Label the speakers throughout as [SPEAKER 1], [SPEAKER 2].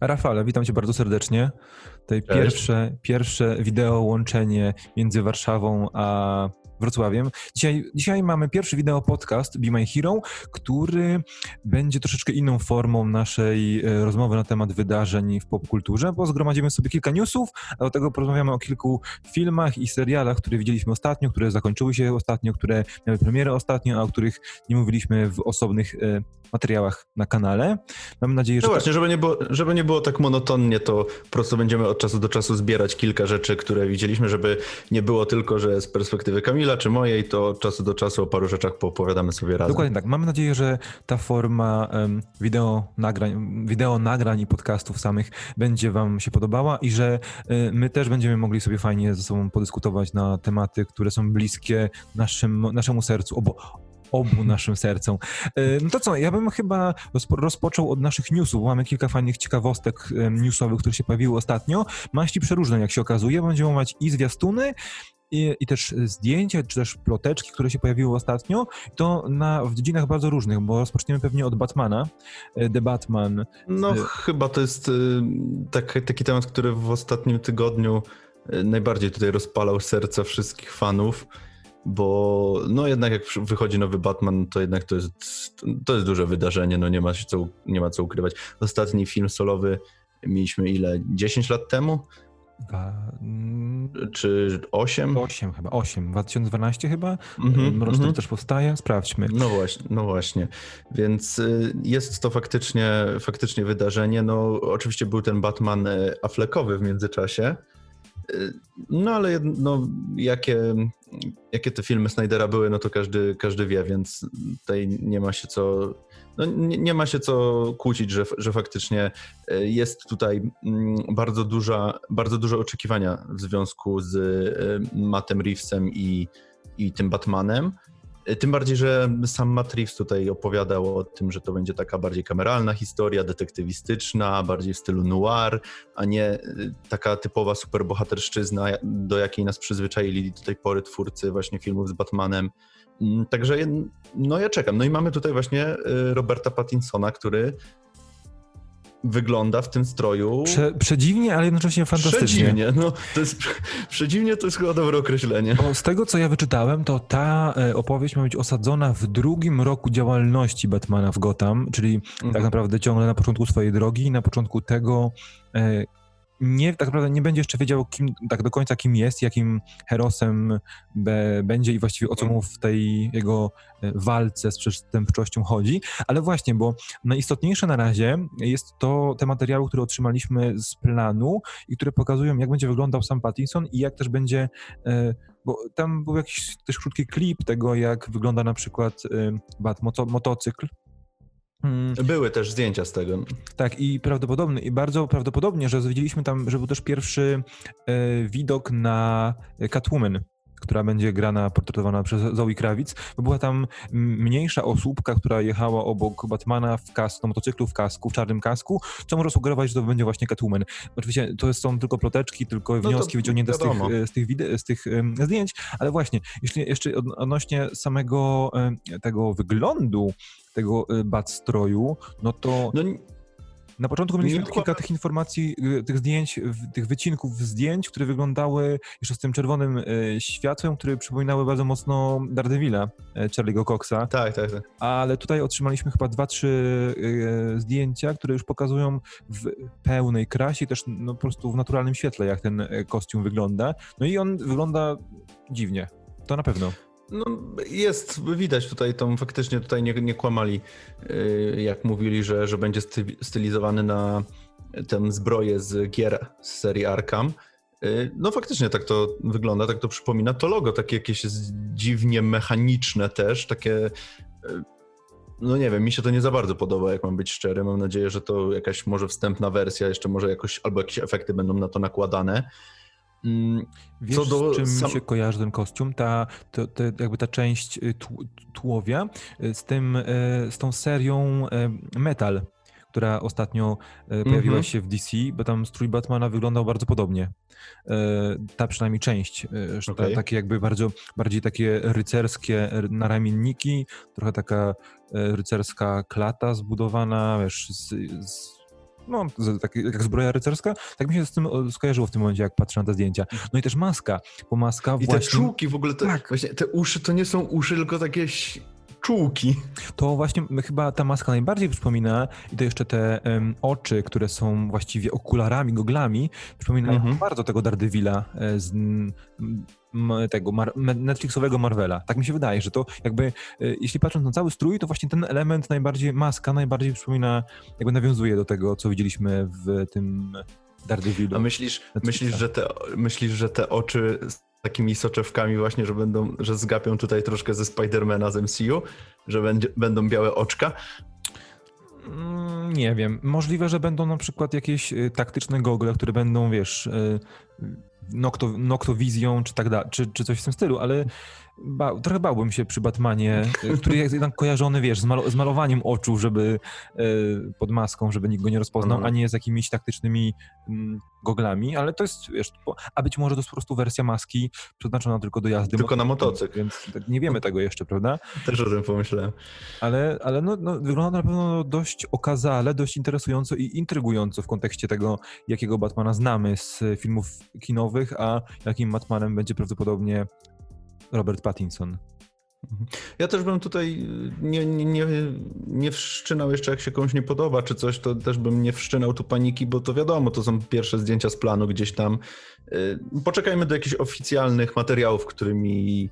[SPEAKER 1] Rafale, witam cię bardzo serdecznie. Tutaj pierwsze, pierwsze wideo łączenie między Warszawą a Wrocławiem. Dzisiaj, dzisiaj mamy pierwszy wideo podcast Be My Hero, który będzie troszeczkę inną formą naszej e, rozmowy na temat wydarzeń w popkulturze, bo zgromadzimy sobie kilka newsów, a do tego porozmawiamy o kilku filmach i serialach, które widzieliśmy ostatnio, które zakończyły się ostatnio, które miały premierę ostatnio, a o których nie mówiliśmy w osobnych e, materiałach na kanale. Mam nadzieję, że...
[SPEAKER 2] No właśnie, żeby nie, było, żeby nie było tak monotonnie, to po prostu będziemy od czasu do czasu zbierać kilka rzeczy, które widzieliśmy, żeby nie było tylko, że z perspektywy Kamila czy mojej, to od czasu do czasu o paru rzeczach poopowiadamy sobie razem.
[SPEAKER 1] Dokładnie tak. Mamy nadzieję, że ta forma um, wideo, nagrań, wideo nagrań i podcastów samych będzie wam się podobała i że y, my też będziemy mogli sobie fajnie ze sobą podyskutować na tematy, które są bliskie naszym, naszemu sercu, obo, obu naszym sercom. E, no to co, ja bym chyba rozpoczął od naszych newsów. Mamy kilka fajnych ciekawostek newsowych, które się pojawiły ostatnio. Maści przeróżne, jak się okazuje. Będziemy mieć i zwiastuny, i, i, też zdjęcia, czy też ploteczki, które się pojawiły ostatnio, to na, w dziedzinach bardzo różnych, bo rozpoczniemy pewnie od Batmana, e, The Batman.
[SPEAKER 2] No e, chyba to jest tak, taki temat, który w ostatnim tygodniu najbardziej tutaj rozpalał serca wszystkich fanów bo no jednak jak wychodzi nowy Batman, to jednak to jest, to jest duże wydarzenie, no nie ma, się co, nie ma co ukrywać. Ostatni film solowy mieliśmy ile? 10 lat temu? Dwa... Czy 8?
[SPEAKER 1] 8 chyba, 8. 2012 chyba? Mm -hmm, też powstaje? Sprawdźmy.
[SPEAKER 2] No właśnie, no właśnie. Więc y, jest to faktycznie, faktycznie wydarzenie. No oczywiście był ten Batman y, Affleckowy w międzyczasie, no ale no, jakie, jakie te filmy Snydera były, no to każdy, każdy wie, więc tutaj nie ma się co, no nie, nie ma się co kłócić, że, że faktycznie e, jest tutaj mm, bardzo, duża, bardzo duże oczekiwania w związku z e, Mattem Reevesem i, i tym Batmanem. Tym bardziej, że sam Matt Reeves tutaj opowiadał o tym, że to będzie taka bardziej kameralna historia, detektywistyczna, bardziej w stylu noir, a nie y, taka typowa superbohaterszczyzna, do jakiej nas przyzwyczaili do tej pory twórcy właśnie filmów z Batmanem. Mm, także no ja czekam. No i mamy tutaj właśnie y, Roberta Pattinsona, który wygląda w tym stroju.
[SPEAKER 1] Prze, przedziwnie, ale jednocześnie fantastycznie.
[SPEAKER 2] Przedziwnie, no to jest, przedziwnie to jest chyba dobre określenie.
[SPEAKER 1] Bo z tego, co ja wyczytałem, to ta e, opowieść ma być osadzona w drugim roku działalności Batmana w Gotham, czyli tak mhm. tak naprawdę ciągle na początku swojej drogi, na początku tego, e, nie, tak naprawdę nie będzie jeszcze wiedział kim, tak do końca kim jest, jakim herosem be, będzie i właściwie o co mu w tej jego e, walce z przestępczością chodzi, ale właśnie, bo najistotniejsze na razie jest to te materiały, które otrzymaliśmy z planu i które pokazują, jak będzie wyglądał sam Pattinson i jak też będzie e, bo tam był jakiś też krótki klip tego, jak wygląda na przykład e, bat, moto, motocykl.
[SPEAKER 2] Były też zdjęcia z tego.
[SPEAKER 1] Tak, i prawdopodobnie, i bardzo prawdopodobnie, że widzieliśmy tam, że był też pierwszy e, widok na Catwoman, która będzie grana, portretowana przez Zoe Krawic, bo była tam mniejsza osóbka, która jechała obok Batmana w kasku, motocyklu w kasku, w czarnym kasku, co może sugerować, że to będzie właśnie Catwoman. Oczywiście to są tylko ploteczki, tylko no wnioski wyciągnięte z tych, z tych, wide- z tych um, zdjęć, ale właśnie, jeśli jeszcze odnośnie samego um, tego wyglądu tego y, bat stroju, no to... No, na początku mieliśmy kilka tych informacji, y, tych zdjęć, tych wycinków zdjęć, które wyglądały jeszcze z tym czerwonym y, światłem, które przypominały bardzo mocno Daredevila, Charlie'ego Coxa.
[SPEAKER 2] Tak, tak, tak.
[SPEAKER 1] Ale tutaj otrzymaliśmy chyba dwa, trzy zdjęcia, które już pokazują w pełnej krasie, też no, po prostu w naturalnym świetle, jak ten kostium wygląda. No i on wygląda dziwnie. To na pewno.
[SPEAKER 2] No, jest, widać tutaj tą, faktycznie tutaj nie, nie kłamali, y, jak mówili, że, że będzie stylizowany na tę zbroję z gier z serii Arkham. Y, no faktycznie tak to wygląda, tak to przypomina. To logo takie jakieś jest dziwnie mechaniczne też, takie... Y, no nie wiem, mi się to nie za bardzo podoba, jak mam być szczery. Mam nadzieję, że to jakaś może wstępna wersja, jeszcze może jakoś, albo jakieś efekty będą na to nakładane.
[SPEAKER 1] Mm, Wiesz, Co do z czym sam... się kojarzy ten kostium? Ta, to, to jakby ta część y, tułowia y, z, tym, y, z tą serią Metal, która ostatnio pojawiła mm-hmm. się w DC, bo tam strój Batmana wyglądał bardzo podobnie. Ta przynajmniej część, okay. takie jakby bardzo, bardziej takie rycerskie naramienniki, trochę taka rycerska klata zbudowana, wiesz, z, z no, tak, jak zbroja rycerska, tak mi się z tym skojarzyło w tym momencie, jak patrzę na te zdjęcia. No i też maska, bo maska
[SPEAKER 2] I
[SPEAKER 1] właśnie...
[SPEAKER 2] te czułki w ogóle, te, tak. właśnie, te uszy to nie są uszy, tylko takie czułki.
[SPEAKER 1] To właśnie chyba ta maska najbardziej przypomina i to jeszcze te um, oczy, które są właściwie okularami, goglami, przypominają mhm. bardzo tego Daredevila e, z tego Mar Netflixowego Marvela. Tak mi się wydaje, że to jakby, e, jeśli patrząc na cały strój, to właśnie ten element najbardziej, maska najbardziej przypomina, jakby nawiązuje do tego, co widzieliśmy w tym Daredevilu.
[SPEAKER 2] A myślisz, myślisz, że te, myślisz, że te oczy takimi soczewkami właśnie, że będą, że zgapią tutaj troszkę ze Spidermana z MCU, że będzie, będą białe oczka?
[SPEAKER 1] Mm, nie wiem. Możliwe, że będą na przykład jakieś y, taktyczne gogle, które będą, wiesz, y, nokto, noktowizją czy tak dalej, czy, czy coś w tym stylu, ale ba, trochę bałbym się przy Batmanie, który jest jednak kojarzony, wiesz, z, mal, z malowaniem oczu, żeby y, pod maską, żeby nikt go nie rozpoznał, mm. a nie z jakimiś taktycznymi mm, goglami, ale to jest, wiesz, a być może to jest po prostu wersja maski przeznaczona tylko do jazdy.
[SPEAKER 2] Tylko na motocykl.
[SPEAKER 1] Więc nie wiemy tego jeszcze, prawda?
[SPEAKER 2] Też o tym pomyślałem.
[SPEAKER 1] Ale, ale no, no, wygląda na pewno dość okazale, dość interesująco i intrygująco w kontekście tego, jakiego Batmana znamy z filmów kinowych, a jakim Batmanem będzie prawdopodobnie Robert Pattinson.
[SPEAKER 2] Mhm. Ja też bym tutaj nie, nie, nie, nie wszczynał jeszcze, jak się komuś nie podoba, czy coś, to też bym nie wszczynał tu paniki, bo to wiadomo, to są pierwsze zdjęcia z planu gdzieś tam. Y, poczekajmy do jakichś oficjalnych materiałów, którymi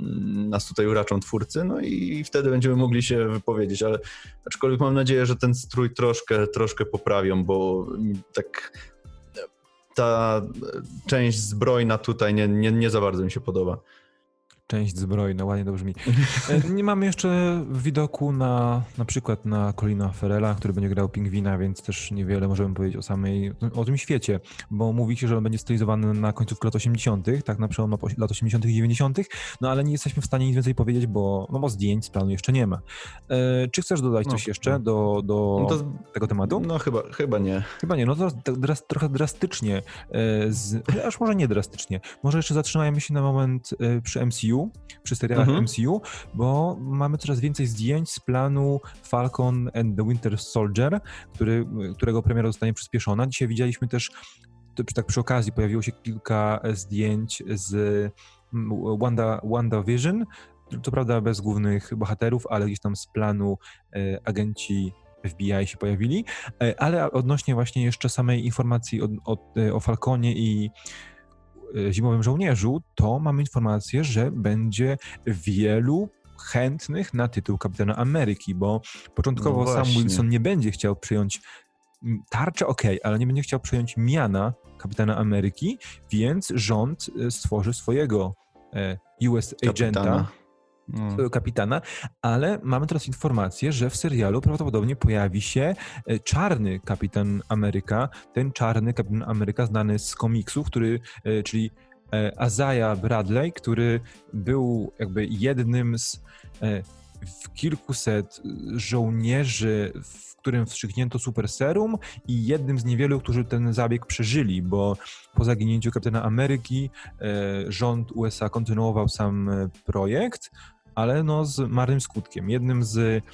[SPEAKER 2] mm, nas tutaj uraczą twórcy, no i wtedy będziemy mogli się wypowiedzieć, ale aczkolwiek mam nadzieję, że ten strój troszkę, troszkę poprawią, bo tak ta część zbrojna tutaj nie, nie, nie za bardzo mi się podoba
[SPEAKER 1] część zbrojna, ładnie to brzmi. E, nie mamy jeszcze widoku na na przykład na Colina Ferrella, który będzie grał Pingwina, więc też niewiele możemy powiedzieć o samej, o tym świecie, bo mówi się, że on będzie stylizowany na końcówkę lat 80., tak na przełom lat 80. i 90., no ale nie jesteśmy w stanie nic więcej powiedzieć, bo, no bo zdjęć z planu jeszcze nie ma. E, czy chcesz dodać no, coś jeszcze do, do no tego tematu?
[SPEAKER 2] No chyba, chyba nie.
[SPEAKER 1] Chyba nie, no to dras, trochę drastycznie, e, z, aż może nie drastycznie, może jeszcze zatrzymajmy się na moment e, przy MCU, przy serialach mhm. MCU, bo mamy coraz więcej zdjęć z planu Falcon and the Winter Soldier, który, którego premiera zostanie przyspieszona. Dzisiaj widzieliśmy też, tak przy okazji, pojawiło się kilka zdjęć z Wanda, Wanda Vision, co prawda bez głównych bohaterów, ale gdzieś tam z planu e, agenci FBI się pojawili, e, ale odnośnie właśnie jeszcze samej informacji o, o, o Falconie i E, Zimowym Żołnierzu, to mamy informację, że będzie wielu chętnych na tytuł Kapitana Ameryki, bo początkowo no sam Wilson nie będzie chciał przyjąć tarczę, ok, ale nie będzie chciał przyjąć miana Kapitana Ameryki, więc rząd e, stworzy swojego e, US Agenta, Mm. kapitana, ale mamy teraz informację, że w serialu prawdopodobnie pojawi się e, czarny kapitan Ameryka, ten czarny kapitan Ameryka znany z komiksu, który, e, czyli Azaja Bradley, który był jakby jednym z w kilkuset żołnierzy, w którym wstrzyknięto super serum i jednym z niewielu, którzy ten zabieg przeżyli, bo po zaginięciu kapitana Ameryki rząd USA kontynuował sam projekt, ale no z marnym skutkiem. Jednym z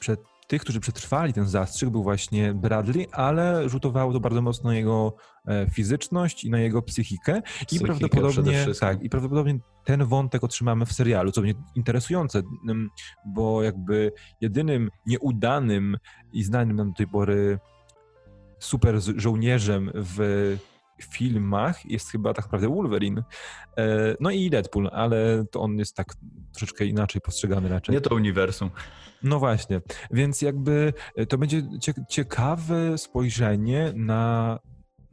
[SPEAKER 1] przed tych, którzy przetrwali ten zastrzyk był właśnie Bradley, ale rzutowało to bardzo mocno na jego e, fizyczność i na jego psychikę psychikę i prawdopodobnie tak, i prawdopodobnie ten wątek otrzymamy w serialu, co będzie interesujące, bo jakby jedynym nieudanym i znanym nam do tej pory super żołnierzem w filmach jest chyba tak naprawdę Wolverine. E, no i Deadpool, ale to on jest tak troszeczkę inaczej postrzegany raczej.
[SPEAKER 2] Nie to uniwersum.
[SPEAKER 1] No właśnie, więc jakby e, to będzie ciekawe spojrzenie na,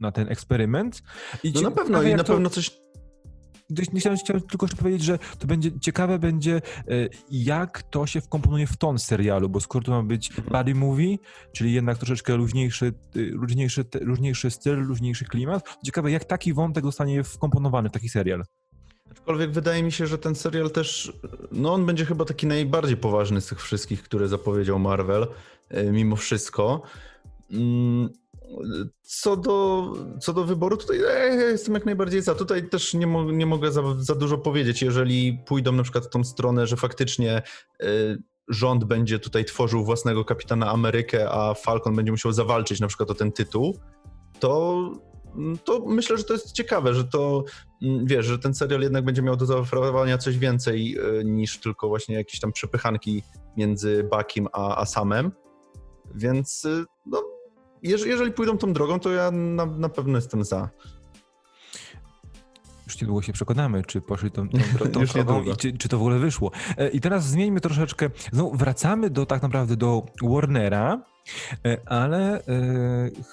[SPEAKER 1] na ten eksperyment.
[SPEAKER 2] I no na pewno, i na to... pewno coś
[SPEAKER 1] chciałem, chciałem tylko jeszcze powiedzieć, że to będzie ciekawe będzie, e, jak to się wkomponuje w ton serialu, bo skoro to ma być mhm. body movie, czyli jednak troszeczkę luźniejszy, e, luźniejszy, luźniejszy styl, luźniejszy klimat, ciekawe jak taki wątek zostanie wkomponowany w taki serial.
[SPEAKER 2] Aczkolwiek wydaje mi się, że ten serial też, no on będzie chyba taki najbardziej poważny z tych wszystkich, które zapowiedział Marvel, e, mimo wszystko. Mm, co do, co do wyboru, tutaj ja jestem jak najbardziej za. Tutaj też nie, mo nie mogę za, za, dużo powiedzieć. Jeżeli pójdą na przykład w tą stronę, że faktycznie y, rząd będzie tutaj tworzył własnego kapitana Amerykę, a Falcon będzie musiał zawalczyć na przykład o ten tytuł, to, to myślę, że to jest ciekawe, że to mm, wiesz, że ten serial jednak będzie miał do zaoferowania coś więcej e, niż tylko właśnie jakieś tam przepychanki między Bakim a, a Samem. Więc e, no, jeżeli, jeżeli pójdą tą drogą, to ja na, na pewno jestem za.
[SPEAKER 1] Już niedługo się przekonamy, czy poszli tą, tą, tą drogą i czy, czy to w ogóle wyszło. E, I teraz zmieńmy troszeczkę, znowu wracamy do tak naprawdę do Warnera, e, ale e,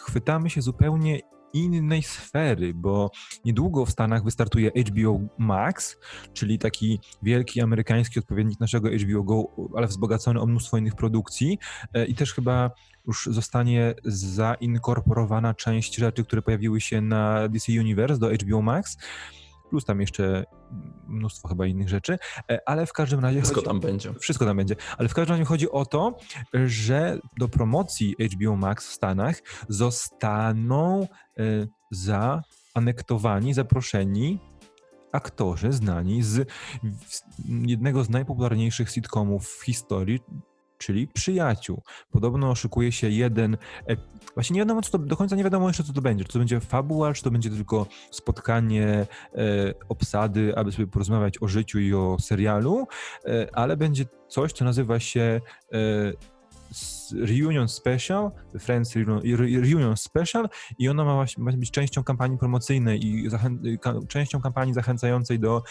[SPEAKER 1] chwytamy się zupełnie innej sfery, bo niedługo w Stanach wystartuje HBO Max, czyli taki wielki amerykański odpowiednik naszego HBO Go, ale wzbogacony o mnóstwo innych produkcji i też chyba już zostanie zainkorporowana część rzeczy, które pojawiły się na DC Universe do HBO Max. Plus tam jeszcze mnóstwo chyba innych rzeczy, e, ale w każdym razie...
[SPEAKER 2] Wszystko chodzi, tam będzie.
[SPEAKER 1] Wszystko tam będzie, ale w każdym razie chodzi o to, że do promocji HBO Max w Stanach zostaną e, zaanektowani, zaproszeni aktorzy znani z jednego z najpopularniejszych sitcomów w historii, czyli Przyjaciół. Podobno oszukuje się jeden. E, właśnie nie wiadomo, co to, do końca nie wiadomo jeszcze, co to będzie. Czy to będzie fabuła, czy to będzie tylko spotkanie e, obsady, aby sobie porozmawiać o życiu i o serialu, e, ale będzie coś, co nazywa się e, Reunion Special, Friends Reunion Special i ona ma, być częścią kampanii promocyjnej i częścią kampanii zachęcającej do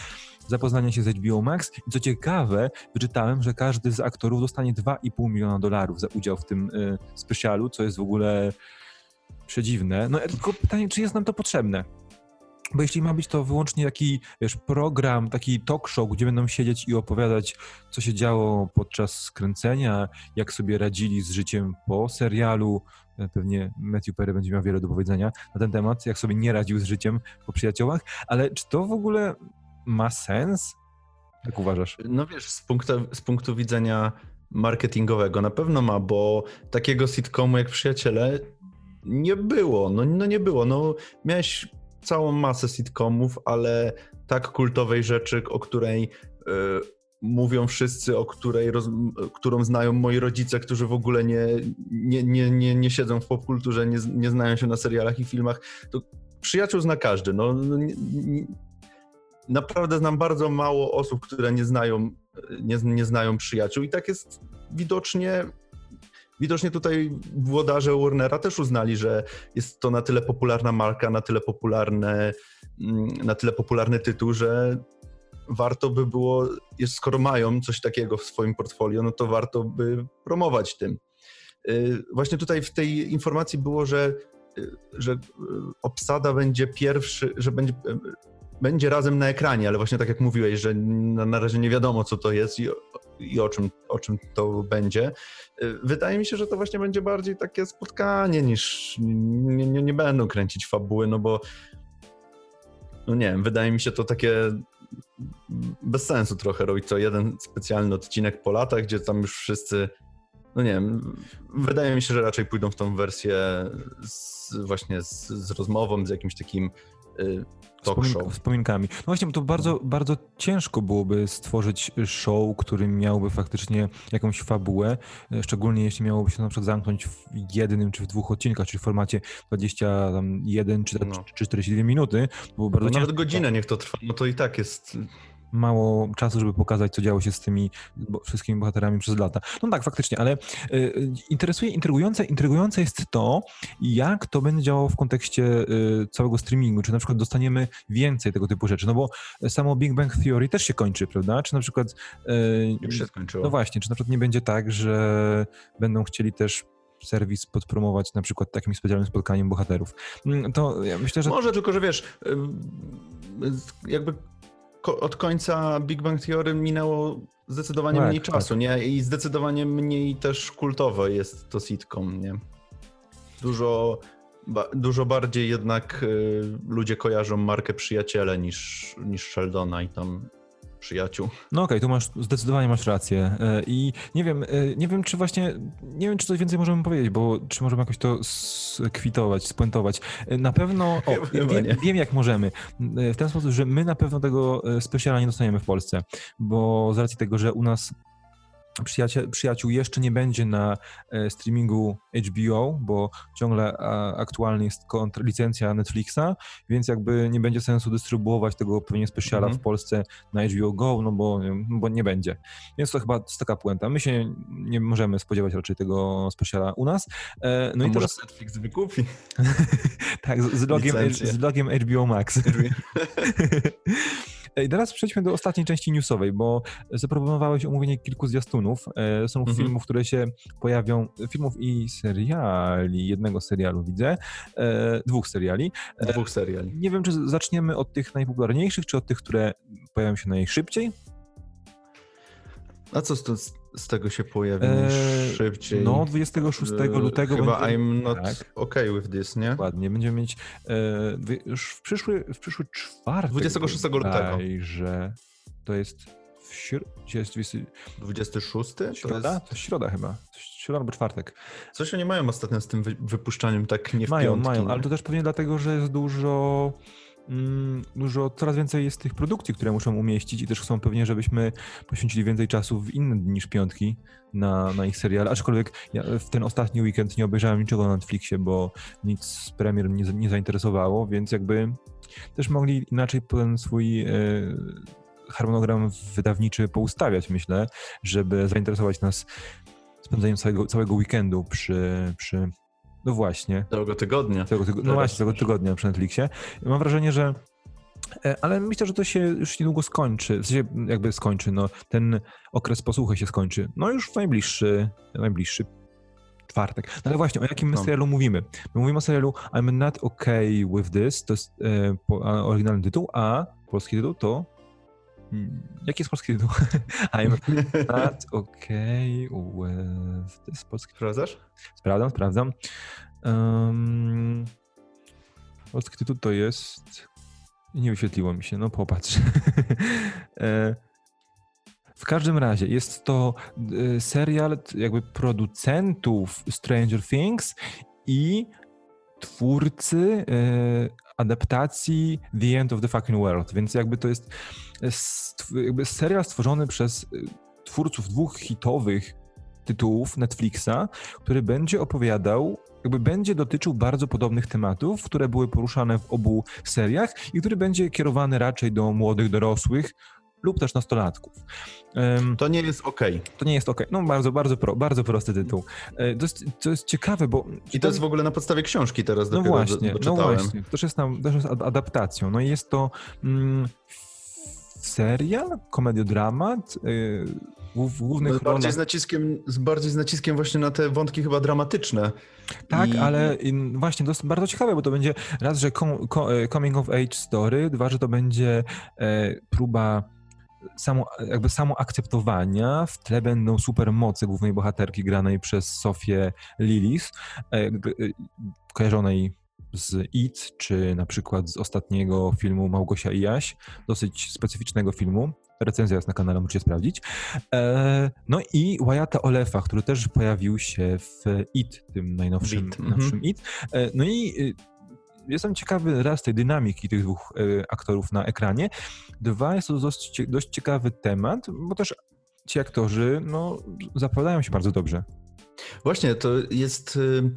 [SPEAKER 1] zapoznania się z HBO Max. I co ciekawe, wyczytałem, że każdy z aktorów dostanie 2,5 miliona dolarów za udział w tym y, specialu, co jest w ogóle przedziwne. No tylko pytanie, czy jest nam to potrzebne? Bo jeśli ma być to wyłącznie taki wiesz, program, taki talk show, gdzie będą siedzieć i opowiadać, co się działo podczas skręcenia, jak sobie radzili z życiem po serialu, e, pewnie Matthew Perry będzie miał wiele do powiedzenia na ten temat, jak sobie nie radził z życiem po przyjaciołach, ale czy to w ogóle ma sens? Jak uważasz?
[SPEAKER 2] No wiesz, z punktu, z punktu widzenia marketingowego na pewno ma, bo takiego sitcomu jak Przyjaciele nie było, no, no nie było, no miałeś całą masę sitcomów, ale tak kultowej rzeczy, o której y, mówią wszyscy, o której roz, którą znają moi rodzice, którzy w ogóle nie, nie, nie, nie, nie siedzą w popkulturze, nie, nie znają się na serialach i filmach, to przyjaciół zna każdy. No, no nie, nie, naprawdę znam bardzo mało osób, które nie znają, nie, nie znają przyjaciół i tak jest widocznie widocznie tutaj włodarze Warnera też uznali, że jest to na tyle popularna marka, na tyle popularne, mm, na tyle popularny tytuł, że warto by było, skoro mają coś takiego w swoim portfolio, no to warto by promować tym. Y, właśnie tutaj w tej informacji było, że, y, że y, obsada będzie pierwszy, że będzie, będzie razem na ekranie, ale właśnie tak jak mówiłeś, że na, na razie nie wiadomo, co to jest i i o czym, o czym to będzie. Y, wydaje mi się, że to właśnie będzie bardziej takie spotkanie niż nie, nie, nie będą kręcić fabuły, no bo no nie wiem, wydaje mi się to takie bez sensu trochę robić to jeden specjalny odcinek po latach, gdzie tam już wszyscy no nie wiem, wydaje mi się, że raczej pójdą w tą wersję z, właśnie z, z rozmową, z jakimś takim y, talk show.
[SPEAKER 1] Wspominkami. No właśnie, to bardzo, bardzo ciężko byłoby stworzyć show, który miałby faktycznie jakąś fabułę, e, szczególnie jeśli miałoby się na przykład zamknąć w jednym czy w dwóch odcinkach, czyli w formacie 21 czy, no. czy 42 minuty.
[SPEAKER 2] Było bardzo no nawet godzinę niech to trwa, no to i tak jest
[SPEAKER 1] mało czasu, żeby pokazać, co działo się z tymi wszystkimi bohaterami przez lata. No tak, faktycznie, ale y, interesuje, intrygujące, intrygujące jest to, jak to będzie działało w kontekście y, całego streamingu, czy na przykład dostaniemy więcej tego typu rzeczy, no bo samo Big Bang Theory też się kończy, prawda? Czy na przykład...
[SPEAKER 2] Y, Już się skończyło.
[SPEAKER 1] No właśnie, czy na przykład nie będzie tak, że będą chcieli też serwis podpromować na przykład takim specjalnym spotkaniem bohaterów. Mm, to ja myślę, że...
[SPEAKER 2] Może, tylko że wiesz, jakby od końca Big Bang Theory minęło zdecydowanie tak, mniej tak. czasu, nie? I zdecydowanie mniej też kultowe jest to sitcom, nie? Dużo, ba, dużo bardziej jednak y, ludzie kojarzą markę Przyjaciele niż, niż Sheldona i tam przyjaciół.
[SPEAKER 1] No okej, okay, tu masz, zdecydowanie masz rację e, i nie wiem, e, nie wiem czy właśnie, nie wiem czy coś więcej możemy powiedzieć, bo czy możemy jakoś to skwitować, spuentować. E, na pewno, o, wiem, wiem, jak możemy, w ten sposób, że my na pewno tego specjala nie dostaniemy w Polsce, bo z racji tego, że u nas przyjaciel, przyjaciół jeszcze nie będzie na e, streamingu HBO, bo ciągle aktualnie jest licencja Netflixa, więc jakby nie będzie sensu dystrybuować tego pewnie specjala
[SPEAKER 2] Mhm.
[SPEAKER 1] w Polsce na HBO Go, no bo, bo nie będzie. Więc to chyba jest taka puenta. My się nie możemy spodziewać raczej tego specjala u nas. E, no
[SPEAKER 2] A
[SPEAKER 1] i
[SPEAKER 2] może
[SPEAKER 1] teraz
[SPEAKER 2] Netflix wykupi.
[SPEAKER 1] tak, z, z, logiem, z logiem HBO Max. I teraz przejdźmy do ostatniej części newsowej, bo zaproponowałeś omówienie kilku zwiastunów. E, Są
[SPEAKER 2] Mhm.
[SPEAKER 1] filmów, które się pojawią, filmów i seriali, jednego serialu widzę, e, dwóch seriali.
[SPEAKER 2] Dwóch seriali.
[SPEAKER 1] Nie wiem, czy zaczniemy od tych najpopularniejszych, czy od tych, które pojawią się najszybciej.
[SPEAKER 2] A co z, z tego się pojawi
[SPEAKER 1] Eee,
[SPEAKER 2] szybciej?
[SPEAKER 1] No, 26
[SPEAKER 2] E,
[SPEAKER 1] lutego
[SPEAKER 2] Chyba
[SPEAKER 1] będzie...
[SPEAKER 2] I'm not
[SPEAKER 1] tak.
[SPEAKER 2] okay with this, nie?
[SPEAKER 1] Dokładnie, będziemy mieć e, już w przyszły, w przyszły czwartek.
[SPEAKER 2] 26 lutego.
[SPEAKER 1] że to jest w śr- gdzie jest 20,
[SPEAKER 2] 26? To
[SPEAKER 1] środa?
[SPEAKER 2] jest...
[SPEAKER 1] To jest środa chyba. Środa albo czwartek.
[SPEAKER 2] Coś oni mają ostatnio z tym wy- wypuszczaniem tak nie w
[SPEAKER 1] Mają,
[SPEAKER 2] piątki,
[SPEAKER 1] mają,
[SPEAKER 2] nie?
[SPEAKER 1] ale to też pewnie dlatego, że jest dużo, dużo, coraz więcej jest tych produkcji, które muszą umieścić i też chcą pewnie, żebyśmy poświęcili więcej czasu w inne dni niż piątki na, na ich serial. Aczkolwiek ja w ten ostatni weekend nie obejrzałem niczego na Netflixie, bo nic z premier nie zainteresowało, więc jakby też mogli inaczej ten swój e, harmonogram wydawniczy poustawiać, myślę, żeby zainteresować nas spędzeniem całego, całego weekendu przy, przy no właśnie,
[SPEAKER 2] Całego tygodnia.
[SPEAKER 1] Całego tygo- no właśnie, całego
[SPEAKER 2] też.
[SPEAKER 1] tygodnia przy Netflixie. Mam wrażenie, że e, ale myślę, że to się już niedługo skończy. W sensie jakby skończy, no ten okres posłuchy się skończy. No już w najbliższy, najbliższy czwartek. No ale właśnie, o jakim my
[SPEAKER 2] No.
[SPEAKER 1] serialu mówimy? My mówimy o serialu I'm not okay with this, to jest e, po, oryginalny tytuł, a polski tytuł to... Hmm, Jaki jest polski tytuł? I'm not okay with this. Polski
[SPEAKER 2] Sprawdzasz?
[SPEAKER 1] Sprawdzam, sprawdzam. Um, polski tytuł to jest... Nie wyświetliło mi się, no popatrz. E, w każdym razie jest to e, serial jakby producentów Stranger Things i twórcy e, adaptacji The End of the Fucking World, więc jakby to jest e, jakby serial stworzony przez e, twórców dwóch hitowych tytułów Netflixa, który będzie opowiadał, jakby będzie dotyczył bardzo podobnych tematów, które były poruszane w obu seriach i który będzie kierowany raczej do młodych dorosłych lub też nastolatków.
[SPEAKER 2] To nie jest okej.
[SPEAKER 1] to nie jest ok. No bardzo, bardzo, pro, bardzo prosty tytuł. E, To jest, to jest ciekawe, bo...
[SPEAKER 2] I to jest w ogóle na podstawie książki teraz
[SPEAKER 1] No
[SPEAKER 2] dopiero
[SPEAKER 1] właśnie, no właśnie. To też jest, tam, też jest ad- adaptacją. No i jest to mm, serial, komediodramat, yy, w, głównych
[SPEAKER 2] bardziej
[SPEAKER 1] rolach...
[SPEAKER 2] z naciskiem, z bardziej z naciskiem właśnie na te wątki chyba dramatyczne.
[SPEAKER 1] Tak,
[SPEAKER 2] I-
[SPEAKER 1] ale właśnie to jest bardzo ciekawe, bo to będzie raz, że e, coming of age story, dwa, że to będzie e, próba samo, jakby samoakceptowania. W tle będą supermoce głównej bohaterki granej przez Sofię Lilis, e, e, kojarzonej z It, czy na przykład z ostatniego filmu Małgosia i Jaś, dosyć specyficznego filmu. Recenzja jest na kanale, możecie sprawdzić. E, no i Wyatta Olefa, który też pojawił się w It, tym najnowszym
[SPEAKER 2] It, mhm.
[SPEAKER 1] nowszym It. E, no i y, jestem ciekawy raz tej dynamiki tych dwóch y, aktorów na ekranie. Dwa, jest to dość, dość ciekawy temat, bo też ci aktorzy no, zapowiadają się bardzo dobrze.
[SPEAKER 2] Właśnie, to jest y,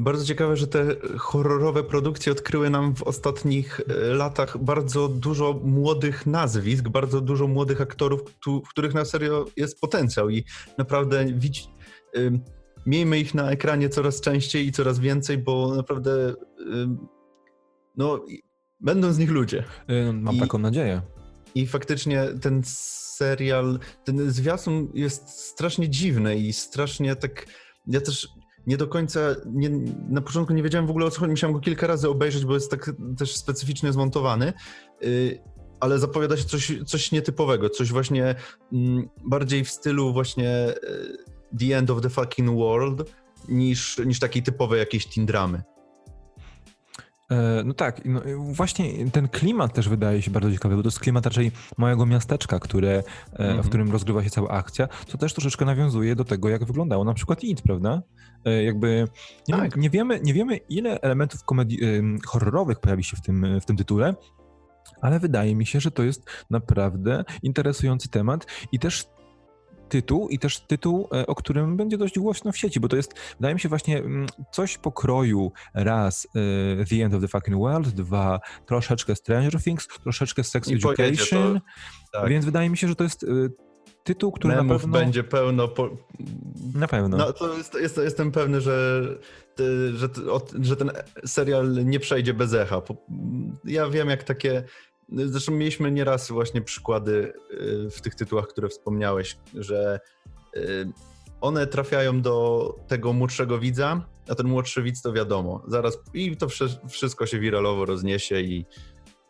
[SPEAKER 2] bardzo ciekawe, że te horrorowe produkcje odkryły nam w ostatnich y, latach bardzo dużo młodych nazwisk, bardzo dużo młodych aktorów, w których na serio jest potencjał i naprawdę widz, y, miejmy ich na ekranie coraz częściej i coraz więcej, bo naprawdę y, no, będą z nich ludzie.
[SPEAKER 1] Y, Mam
[SPEAKER 2] I-
[SPEAKER 1] taką nadzieję.
[SPEAKER 2] I faktycznie ten serial, ten zwiastun jest strasznie dziwny i strasznie tak. Ja też nie do końca, nie, na początku nie wiedziałem w ogóle o co chodzi. Musiałem go kilka razy obejrzeć, bo jest tak też specyficznie zmontowany. y, Ale zapowiada się coś, coś nietypowego, coś właśnie mm, bardziej w stylu właśnie y, The End of the Fucking World niż, niż takiej typowej jakiejś teen dramy.
[SPEAKER 1] E, No tak, no, właśnie ten klimat też wydaje się bardzo ciekawy, bo to jest klimat raczej małego miasteczka, które,
[SPEAKER 2] Mhm.
[SPEAKER 1] w którym rozgrywa się cała akcja, co też troszeczkę nawiązuje do tego, jak wyglądało na przykład It, prawda? E, Jakby nie,
[SPEAKER 2] Tak.
[SPEAKER 1] nie, wiemy, nie wiemy, ile elementów komedii, horrorowych pojawi się w tym, w tym tytule, ale wydaje mi się, że to jest naprawdę interesujący temat i też tytuł i też tytuł, e, o którym będzie dość głośno w sieci, bo to jest, wydaje mi się, właśnie mm, coś pokroju raz e, The End of the Fucking World, dwa troszeczkę Stranger Things, troszeczkę Sex
[SPEAKER 2] I
[SPEAKER 1] Education,
[SPEAKER 2] tak.
[SPEAKER 1] więc wydaje mi się, że to jest e, tytuł, który na
[SPEAKER 2] Memów
[SPEAKER 1] pewno...
[SPEAKER 2] będzie pełno. Po...
[SPEAKER 1] Na pewno.
[SPEAKER 2] No to jest, jest, jestem pewny, że, że, że ten serial nie przejdzie bez echa. Ja wiem, jak takie. Zresztą mieliśmy nieraz właśnie przykłady y, w tych tytułach, które wspomniałeś, że y, one trafiają do tego młodszego widza, a ten młodszy widz to wiadomo. Zaraz i to wszystko się wiralowo rozniesie i.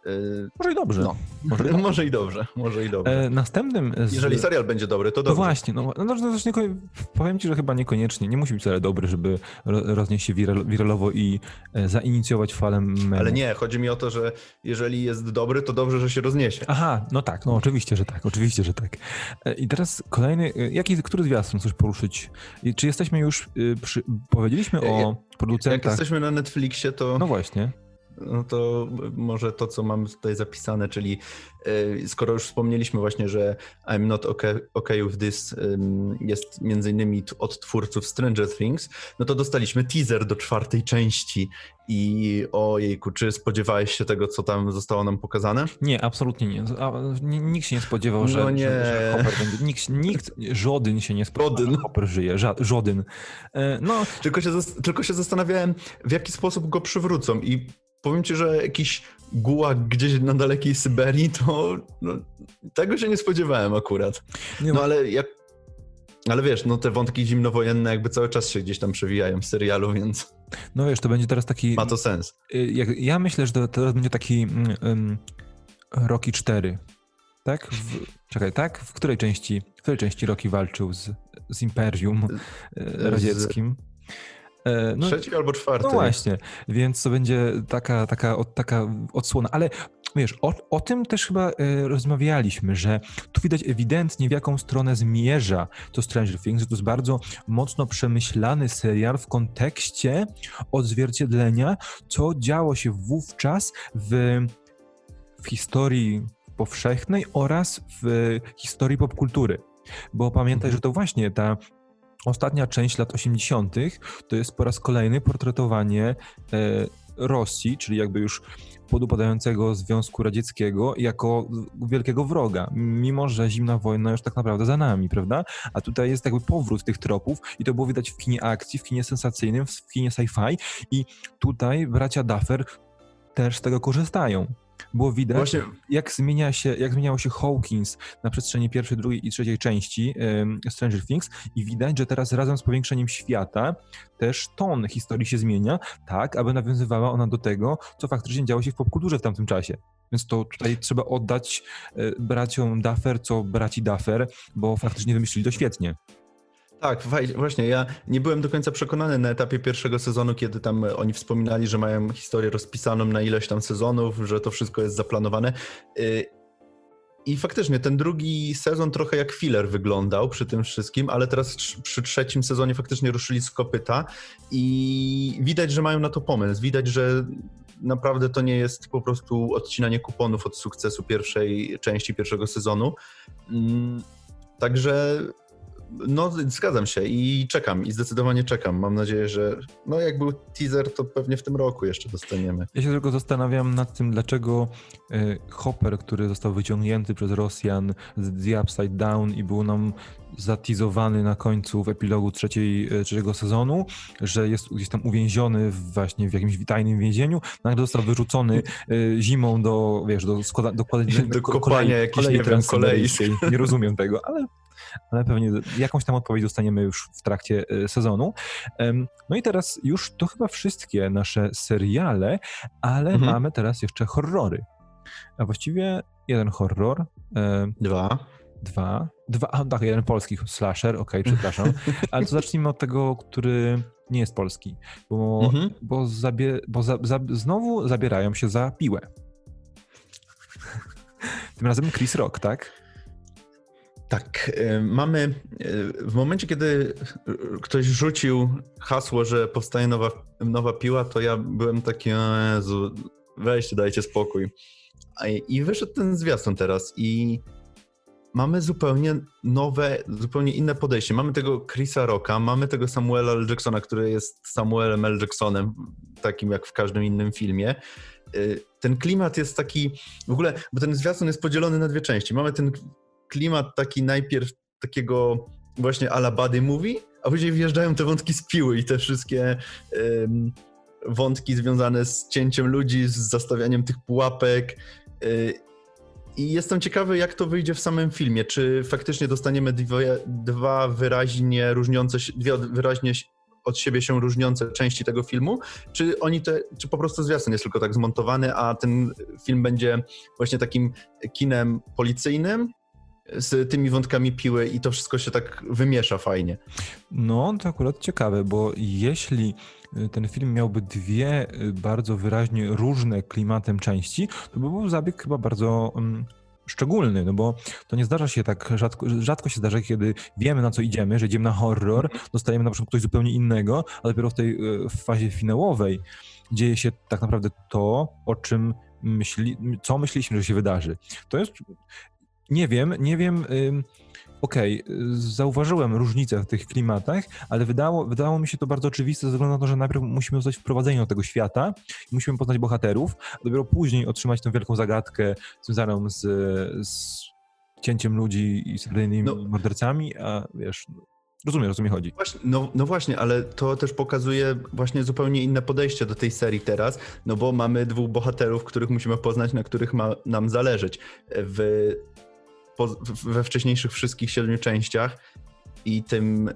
[SPEAKER 2] y,
[SPEAKER 1] Może i dobrze.
[SPEAKER 2] No,
[SPEAKER 1] Może i dobrze.
[SPEAKER 2] może i dobrze, może i dobrze.
[SPEAKER 1] E, następnym z...
[SPEAKER 2] Jeżeli serial będzie dobry, to
[SPEAKER 1] No
[SPEAKER 2] dobrze.
[SPEAKER 1] właśnie, no, no, no też nieko- powiem ci, że chyba niekoniecznie. Nie musi być wcale dobry, żeby ro, roznieść się wiralowo i e, zainicjować falę memów.
[SPEAKER 2] Ale nie, chodzi mi o to, że jeżeli jest dobry, to dobrze, że się rozniesie.
[SPEAKER 1] Aha, no tak, no oczywiście, że tak, oczywiście, że tak. E, I teraz kolejny, e, jaki, który zwiastun chcesz poruszyć? I czy jesteśmy już, przy, powiedzieliśmy o
[SPEAKER 2] Jak
[SPEAKER 1] producentach,
[SPEAKER 2] jesteśmy na Netflixie, to,
[SPEAKER 1] no właśnie,
[SPEAKER 2] no to może to, co mam tutaj zapisane, czyli y, skoro już wspomnieliśmy właśnie, że I'm not okay, okay with this jest między innymi od twórców Stranger Things, no to dostaliśmy teaser do czwartej części i ojejku, czy spodziewałeś się tego, co tam zostało nam pokazane?
[SPEAKER 1] nie, absolutnie nie. A, ni- Nikt się nie spodziewał, że,
[SPEAKER 2] No
[SPEAKER 1] że,
[SPEAKER 2] nie.
[SPEAKER 1] że Hopper będzie, nikt, nikt, żaden się nie spodziewał,
[SPEAKER 2] Żaden.
[SPEAKER 1] że Hopper żyje, ża, żaden. E, No,
[SPEAKER 2] Tylko się, tylko się zastanawiałem, w jaki sposób go przywrócą i powiem ci, że jakiś gułak gdzieś na dalekiej Syberii, to no, tego się nie spodziewałem akurat.
[SPEAKER 1] nie,
[SPEAKER 2] No ale jak... Ale wiesz, no te wątki zimnowojenne jakby cały czas się gdzieś tam przewijają w serialu, więc
[SPEAKER 1] no wiesz, to będzie teraz taki...
[SPEAKER 2] ma to sens.
[SPEAKER 1] Y, Jak, ja myślę, że to teraz będzie taki um, Rocky 4. Tak? W, czekaj, tak? W której części, w której części Rocky walczył z, z Imperium e, Radzieckim? E, No,
[SPEAKER 2] Trzeci albo czwarty.
[SPEAKER 1] no właśnie, więc to będzie taka, taka, taka odsłona, ale wiesz, o, o tym też chyba e, rozmawialiśmy, że tu widać ewidentnie w jaką stronę zmierza to Stranger Things, to jest bardzo mocno przemyślany serial w kontekście odzwierciedlenia, co działo się wówczas w, w historii powszechnej oraz w historii popkultury. Bo pamiętaj,
[SPEAKER 2] Mhm.
[SPEAKER 1] że to właśnie ta ostatnia część lat 80. to jest po raz kolejny portretowanie e, Rosji, czyli jakby już podupadającego Związku Radzieckiego jako wielkiego wroga, mimo że zimna wojna już tak naprawdę za nami, prawda? A tutaj jest jakby powrót tych tropów i to było widać w kinie akcji, w kinie sensacyjnym, w kinie sci-fi i tutaj bracia Duffer też z tego korzystają. Było widać,
[SPEAKER 2] Właśnie
[SPEAKER 1] jak, zmienia się, jak zmieniało się Hawkins na przestrzeni pierwszej, drugiej i trzeciej części em, Stranger Things i widać, że teraz razem z powiększeniem świata też ton historii się zmienia, tak, aby nawiązywała ona do tego, co faktycznie działo się w popkulturze w tamtym czasie. Więc to tutaj trzeba oddać e, braciom Duffer, co braci Duffer, bo faktycznie wymyślili to świetnie.
[SPEAKER 2] Tak, właśnie. Ja nie byłem do końca przekonany na etapie pierwszego sezonu, kiedy tam oni wspominali, że mają historię rozpisaną na ileś tam sezonów, że to wszystko jest zaplanowane. Y, I faktycznie ten drugi sezon trochę jak filler wyglądał przy tym wszystkim, ale teraz przy trzecim sezonie faktycznie ruszyli z kopyta i widać, że mają na to pomysł. Widać, że naprawdę to nie jest po prostu odcinanie kuponów od sukcesu pierwszej części pierwszego sezonu. Mm, Także no, zgadzam się i czekam, i zdecydowanie czekam. Mam nadzieję, że no jak był teaser, to pewnie w tym roku jeszcze dostaniemy.
[SPEAKER 1] Ja się tylko zastanawiam nad tym, dlaczego e, Hopper, który został wyciągnięty przez Rosjan z The Upside Down i był nam zatizowany na końcu w epilogu trzeciej, e, trzeciego sezonu, że jest gdzieś tam uwięziony właśnie w jakimś tajnym więzieniu, nagle został wyrzucony e, zimą do, wiesz, do, składa, do, kolei-
[SPEAKER 2] Do
[SPEAKER 1] ko-
[SPEAKER 2] kopania jakiejś, nie wiem,
[SPEAKER 1] transsyberyjskiej. Nie rozumiem tego, ale, ale pewnie jakąś tam odpowiedź dostaniemy już w trakcie e, sezonu. No i teraz już to chyba wszystkie nasze seriale, ale
[SPEAKER 2] Mhm.
[SPEAKER 1] mamy teraz jeszcze horrory. A właściwie jeden horror, e,
[SPEAKER 2] Dwa.
[SPEAKER 1] dwa, dwa, a tak, jeden polski slasher, okej, przepraszam, ale to zacznijmy od tego, który nie jest polski, bo,
[SPEAKER 2] Mhm.
[SPEAKER 1] bo, zabie, bo za, za, znowu zabierają się za piłę. Tym razem Chris Rock, tak?
[SPEAKER 2] Tak, y, mamy y, w momencie, kiedy y, ktoś rzucił hasło, że powstaje nowa, nowa piła, to ja byłem taki, Jezu, weźcie, dajcie spokój. I wyszedł ten zwiastun teraz i mamy zupełnie nowe, zupełnie inne podejście. Mamy tego Chrisa Rocka, mamy tego Samuela L. Jacksona, który jest Samuelem L. Jacksonem, takim jak w każdym innym filmie. Ten klimat jest taki, w ogóle, bo ten zwiastun jest podzielony na dwie części. Mamy ten klimat taki najpierw takiego właśnie ala body movie, a później wjeżdżają te wątki z piły i te wszystkie wątki związane z cięciem ludzi, z zastawianiem tych pułapek. Y, I jestem ciekawy, jak to wyjdzie w samym filmie. Czy faktycznie dostaniemy dwie, dwa wyraźnie różniące się, dwie wyraźnie od siebie się różniące części tego filmu, czy oni te, czy po prostu zwiastun jest tylko tak zmontowany, a ten film będzie właśnie takim kinem policyjnym, z tymi wątkami piły i to wszystko się tak wymiesza fajnie.
[SPEAKER 1] No, to akurat ciekawe, bo jeśli y, ten film miałby dwie y, bardzo wyraźnie różne klimatem części, to by był zabieg chyba bardzo um, szczególny, no bo to nie zdarza się tak, rzadko, rzadko się zdarza, kiedy wiemy na co idziemy, że idziemy na horror, dostajemy na przykład coś zupełnie innego, a dopiero w tej y, w fazie finałowej dzieje się tak naprawdę to, o czym myśli, co myśleliśmy, że się wydarzy. To jest nie wiem, nie wiem. Okej, okay, zauważyłem różnicę w tych klimatach, ale wydało, wydało mi się to bardzo oczywiste ze względu na to, że najpierw musimy zostać wprowadzeni do tego świata, musimy poznać bohaterów, a dopiero później otrzymać tę wielką zagadkę związaną z, z cięciem ludzi i seryjnymi no. mordercami, a wiesz, Rozumiem, o co mi chodzi.
[SPEAKER 2] Właśnie, no, no właśnie, ale to też pokazuje właśnie zupełnie inne podejście do tej serii teraz, no bo mamy dwóch bohaterów, których musimy poznać, na których ma nam zależeć. W we wcześniejszych wszystkich siedmiu częściach i tym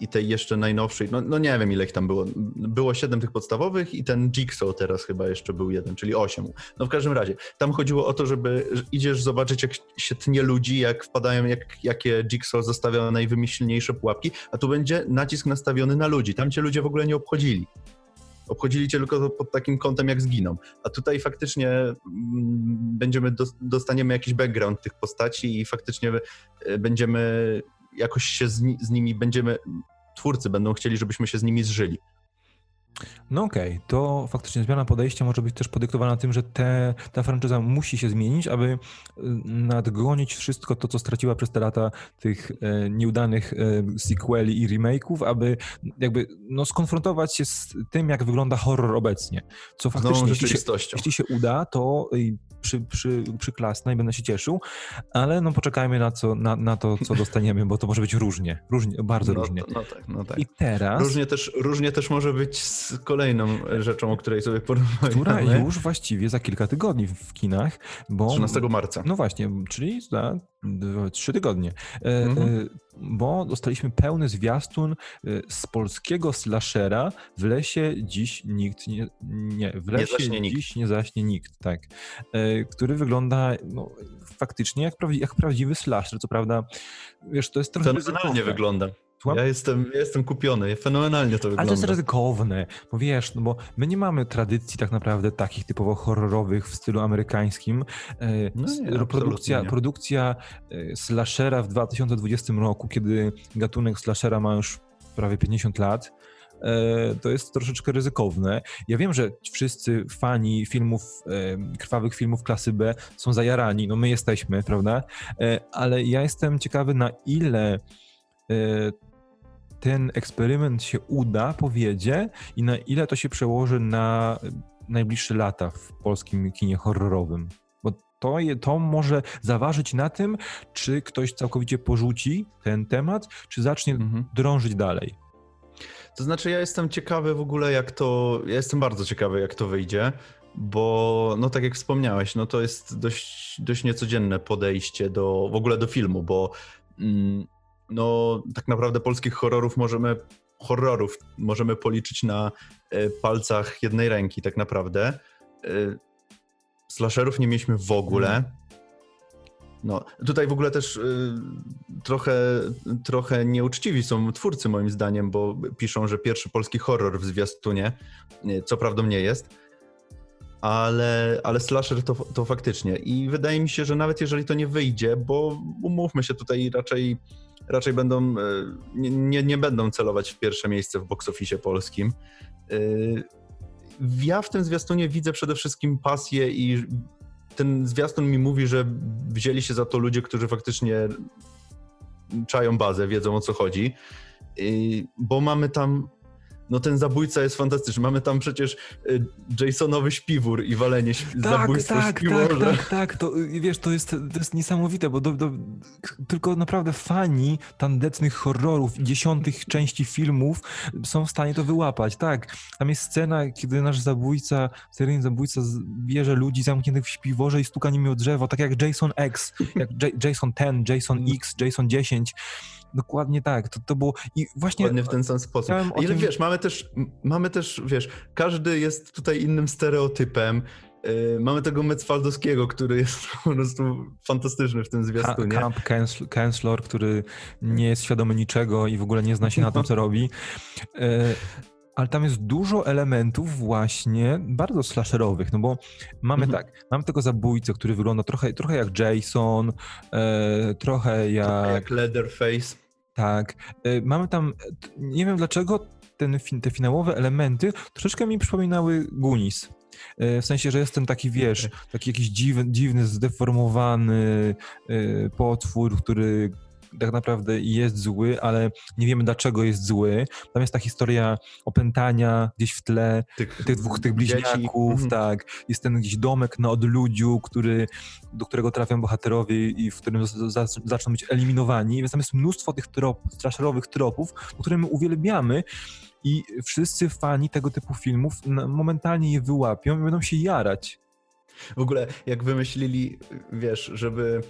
[SPEAKER 2] i tej jeszcze najnowszej, no, no nie wiem ile ich tam było. Było siedem tych podstawowych i ten Jigsaw teraz chyba jeszcze był jeden, czyli osiem. No w każdym razie, tam chodziło o to, żeby idziesz zobaczyć jak się tnie ludzi, jak wpadają, jak, jakie Jigsaw zostawia najwymyślniejsze pułapki, a tu będzie nacisk nastawiony na ludzi. Tam cię ludzie w ogóle nie obchodzili. Obchodzili cię tylko pod takim kątem, jak zginą. A tutaj faktycznie mm, będziemy, dostaniemy jakiś background tych postaci i faktycznie e, będziemy jakoś się z, z nimi, będziemy, twórcy będą chcieli, żebyśmy się z nimi zżyli.
[SPEAKER 1] No okej, okay. to faktycznie zmiana podejścia może być też podyktowana tym, że te, ta franczyza musi się zmienić, aby y, nadgonić wszystko to, co straciła przez te lata tych e, nieudanych e, sequeli i remake'ów, aby jakby no, skonfrontować się z tym, jak wygląda horror obecnie. Co faktycznie, jeśli się, jeśli się uda, to przy, przy, przyklasnę i będę się cieszył, ale no poczekajmy na, co, na, na to, co dostaniemy, bo to może być różnie, różnie bardzo
[SPEAKER 2] no,
[SPEAKER 1] różnie.
[SPEAKER 2] No tak, no tak.
[SPEAKER 1] I teraz...
[SPEAKER 2] Różnie też, różnie też może być z kolejną rzeczą, o której sobie porozmawiamy.
[SPEAKER 1] Która już właściwie za kilka tygodni w kinach, bo...
[SPEAKER 2] 13 marca.
[SPEAKER 1] No właśnie, czyli za trzy tygodnie. E, mhm. E, bo dostaliśmy pełny zwiastun y, z polskiego slashera w lesie dziś nikt nie, nie w lesie nie dziś nikt. nie zaśnie nikt, tak, który wygląda no, faktycznie jak, prawdzi jak prawdziwy slasher, co prawda, wiesz, to jest trochę...
[SPEAKER 2] Fenomenalnie wygląda. Ja jestem, ja jestem kupiony, fenomenalnie to wygląda.
[SPEAKER 1] Ale to jest ryzykowne, bo wiesz, no bo my nie mamy tradycji tak naprawdę takich typowo horrorowych w stylu amerykańskim. E, no nie, produkcja, produkcja e, slashera w 2020 roku, kiedy gatunek slashera ma już prawie 50 lat, e, to jest troszeczkę ryzykowne. Ja wiem, że wszyscy fani filmów, krwawych filmów klasy B są zajarani, no my jesteśmy, prawda? Ale ja jestem ciekawy na ile ten eksperyment się uda, powiedzie i na ile to się przełoży na najbliższe lata w polskim kinie horrorowym. Bo to, to może zaważyć na tym, czy ktoś całkowicie porzuci ten temat, czy zacznie mhm. drążyć dalej.
[SPEAKER 2] To znaczy, ja jestem ciekawy w ogóle, jak to. Ja jestem bardzo ciekawy, jak to wyjdzie, bo, no tak jak wspomniałeś, no to jest dość, dość niecodzienne podejście do w ogóle do filmu, bo. Mm, no tak naprawdę polskich horrorów możemy horrorów możemy policzyć na e, palcach jednej ręki tak naprawdę. E, slasherów nie mieliśmy w ogóle. Mhm. No, tutaj w ogóle też y, trochę, trochę nieuczciwi są twórcy moim zdaniem, bo piszą, że pierwszy polski horror w zwiastunie, co prawdą nie jest, ale, ale slasher to, to faktycznie. I wydaje mi się, że nawet jeżeli to nie wyjdzie, bo umówmy się tutaj raczej raczej będą, e, nie, nie będą celować w pierwsze miejsce w box office polskim. E, ja w tym zwiastunie widzę przede wszystkim pasję i ten zwiastun mi mówi, że wzięli się za to ludzie, którzy faktycznie czają bazę, wiedzą o co chodzi, I, bo mamy tam no ten zabójca jest fantastyczny. Mamy tam przecież y, Jasonowy śpiwór i walenie śp-
[SPEAKER 1] Tak,
[SPEAKER 2] zabójstwo
[SPEAKER 1] tak, tak,
[SPEAKER 2] śpiworza.
[SPEAKER 1] tak, tak, to y, wiesz, to jest, to jest niesamowite, bo do, do, tylko naprawdę fani tandetnych horrorów i dziesiątych części filmów są w stanie to wyłapać, tak. Tam jest scena, kiedy nasz zabójca, seryjny zabójca bierze ludzi zamkniętych w śpiworze i stuka nimi o drzewo, tak jak Jason X, jak J- Jason 10, Jason X, Jason 10. Dokładnie tak, to, to było i właśnie...
[SPEAKER 2] Dokładnie w ten sam sposób. Ile
[SPEAKER 1] tym-
[SPEAKER 2] wiesz, mamy też, mamy też, wiesz, każdy jest tutaj innym stereotypem. Yy, mamy tego Metzfaldowskiego, który jest po prostu fantastyczny w tym zwiastunie.
[SPEAKER 1] Camp Chancellor, który nie jest świadomy niczego i w ogóle nie zna się na tym, co robi. E, Ale tam jest dużo elementów właśnie bardzo slasherowych, no bo mamy
[SPEAKER 2] Mhm.
[SPEAKER 1] tak, mamy tego zabójcę, który wygląda trochę, trochę jak Jason, e, trochę jak,
[SPEAKER 2] Jak Leatherface.
[SPEAKER 1] tak, e, mamy tam, e, nie wiem dlaczego ten, te finałowe elementy troszeczkę mi przypominały Goonies. E, W sensie, że jest ten taki, wiesz, taki jakiś dziwny, dziwny zdeformowany e, potwór, który tak naprawdę jest zły, ale nie wiemy dlaczego jest zły. Tam jest ta historia opętania gdzieś w tle,
[SPEAKER 2] Tych,
[SPEAKER 1] tych dwóch tych
[SPEAKER 2] dzieci.
[SPEAKER 1] bliźniaków,
[SPEAKER 2] Mhm.
[SPEAKER 1] tak. Jest ten gdzieś domek na odludziu, który, do którego trafią bohaterowie i w którym zaczną być eliminowani. Więc tam jest mnóstwo tych trop, straszerowych tropów, które my uwielbiamy i wszyscy fani tego typu filmów momentalnie je wyłapią i będą się jarać.
[SPEAKER 2] W ogóle jak wymyślili, wiesz, żeby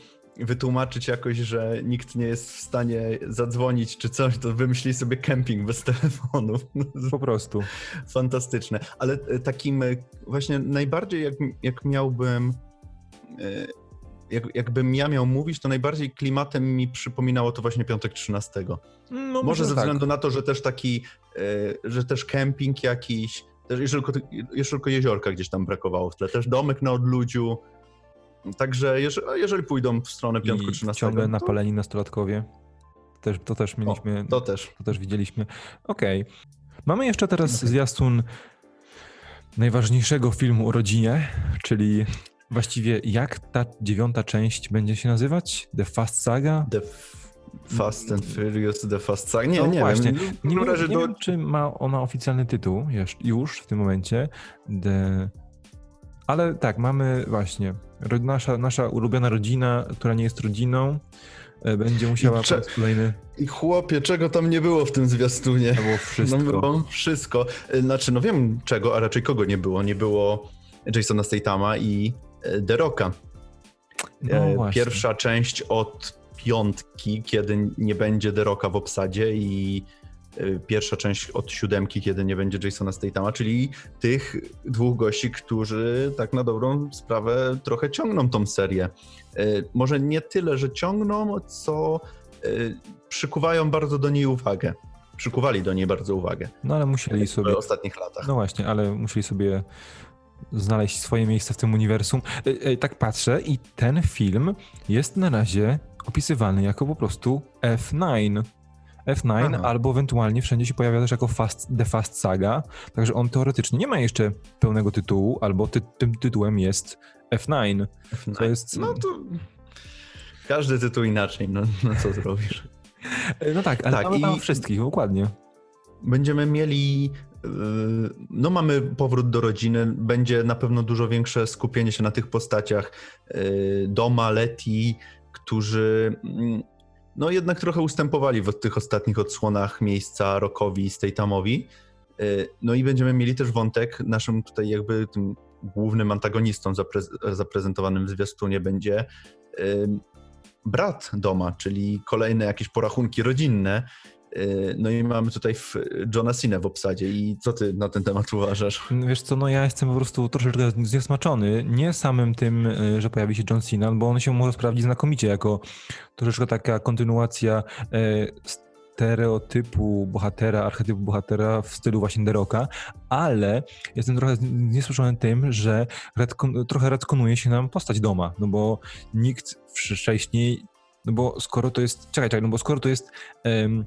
[SPEAKER 2] wytłumaczyć jakoś, że nikt nie jest w stanie zadzwonić czy coś, to wymyślili sobie kemping bez telefonów.
[SPEAKER 1] Po prostu.
[SPEAKER 2] Fantastyczne. Ale e, takim e, właśnie najbardziej jak, jak miałbym e, jak, jakbym ja miał mówić, to najbardziej klimatem mi przypominało to właśnie piątek 13.
[SPEAKER 1] No,
[SPEAKER 2] Może ze
[SPEAKER 1] tak.
[SPEAKER 2] względu na to, że też taki, e, że też kemping jakiś, też jeszcze tylko, jeszcze tylko jeziorka gdzieś tam brakowało w tle, też domek na odludziu. Także jeżeli, jeżeli pójdą w stronę piątku
[SPEAKER 1] I
[SPEAKER 2] 13,
[SPEAKER 1] ciągle
[SPEAKER 2] to,
[SPEAKER 1] napaleni nastolatkowie. Też, to też mieliśmy,
[SPEAKER 2] to też.
[SPEAKER 1] to też widzieliśmy. Okej. Mamy jeszcze teraz
[SPEAKER 2] Okej.
[SPEAKER 1] zwiastun najważniejszego filmu o rodzinie, czyli właściwie jak ta dziewiąta część będzie się nazywać? The Fast Saga?
[SPEAKER 2] The Fast and Furious, The Fast Saga. Nie,
[SPEAKER 1] No
[SPEAKER 2] nie
[SPEAKER 1] właśnie.
[SPEAKER 2] wiem.
[SPEAKER 1] Nie,
[SPEAKER 2] razie
[SPEAKER 1] nie
[SPEAKER 2] do,
[SPEAKER 1] wiem, czy ma ona oficjalny tytuł już, już w tym momencie. The... Ale tak, mamy właśnie nasza, nasza ulubiona rodzina, która nie jest rodziną, e, będzie musiała
[SPEAKER 2] cze-
[SPEAKER 1] po raz kolejny...
[SPEAKER 2] I chłopie, czego tam nie było w tym zwiastunie?
[SPEAKER 1] To było wszystko.
[SPEAKER 2] No było wszystko. Y, Znaczy, no wiem czego, a raczej kogo nie było. Nie było Jasona Statama i e, The Rocka.
[SPEAKER 1] No
[SPEAKER 2] E. Pierwsza część od piątki, kiedy nie będzie The Rocka w obsadzie i e, pierwsza część od siódemki, kiedy nie będzie Jasona Statama, czyli tych dwóch gości, którzy tak na dobrą sprawę trochę ciągną tą serię. E, Może nie tyle, że ciągną, co e, przykuwają bardzo do niej uwagę. Przykuwali do niej bardzo uwagę
[SPEAKER 1] No ale musieli
[SPEAKER 2] w
[SPEAKER 1] sobie...
[SPEAKER 2] ostatnich latach.
[SPEAKER 1] No właśnie, ale musieli sobie znaleźć swoje miejsce w tym uniwersum. Tak patrzę i ten film jest na razie opisywany jako po prostu F9. F9
[SPEAKER 2] Aha.
[SPEAKER 1] albo ewentualnie wszędzie się pojawia też jako fast, The Fast Saga, także on teoretycznie nie ma jeszcze pełnego tytułu, albo ty, tym tytułem jest F9. To jest...
[SPEAKER 2] No to każdy tytuł inaczej, no, no co zrobisz.
[SPEAKER 1] No tak, ale
[SPEAKER 2] Tak,
[SPEAKER 1] mamy tam wszystkich, dokładnie.
[SPEAKER 2] Będziemy mieli, yy, no mamy powrót do rodziny, będzie na pewno dużo większe skupienie się na tych postaciach yy, Doma, Leti, którzy mm, no jednak trochę ustępowali w tych ostatnich odsłonach miejsca Rockowi i Statamowi. Yy, No i będziemy mieli też wątek, naszym tutaj jakby tym głównym antagonistą zapre- zaprezentowanym w zwiastunie będzie yy, brat Doma, czyli kolejne jakieś porachunki rodzinne. Yy, No i mamy tutaj Johna Cena w obsadzie. I co ty na ten temat uważasz?
[SPEAKER 1] Wiesz co, no ja jestem po prostu troszeczkę zniesmaczony, nie samym tym, y, że pojawi się John Cena, bo on się może sprawdzić znakomicie jako troszeczkę taka kontynuacja y, stereotypu bohatera, archetypu bohatera w stylu właśnie The Rocka, ale jestem trochę zniesmaczony tym, że retcon, trochę retkonuje się nam postać Doma, no bo nikt wcześniej, no bo skoro to jest, czekaj, czekaj, no bo skoro to jest em,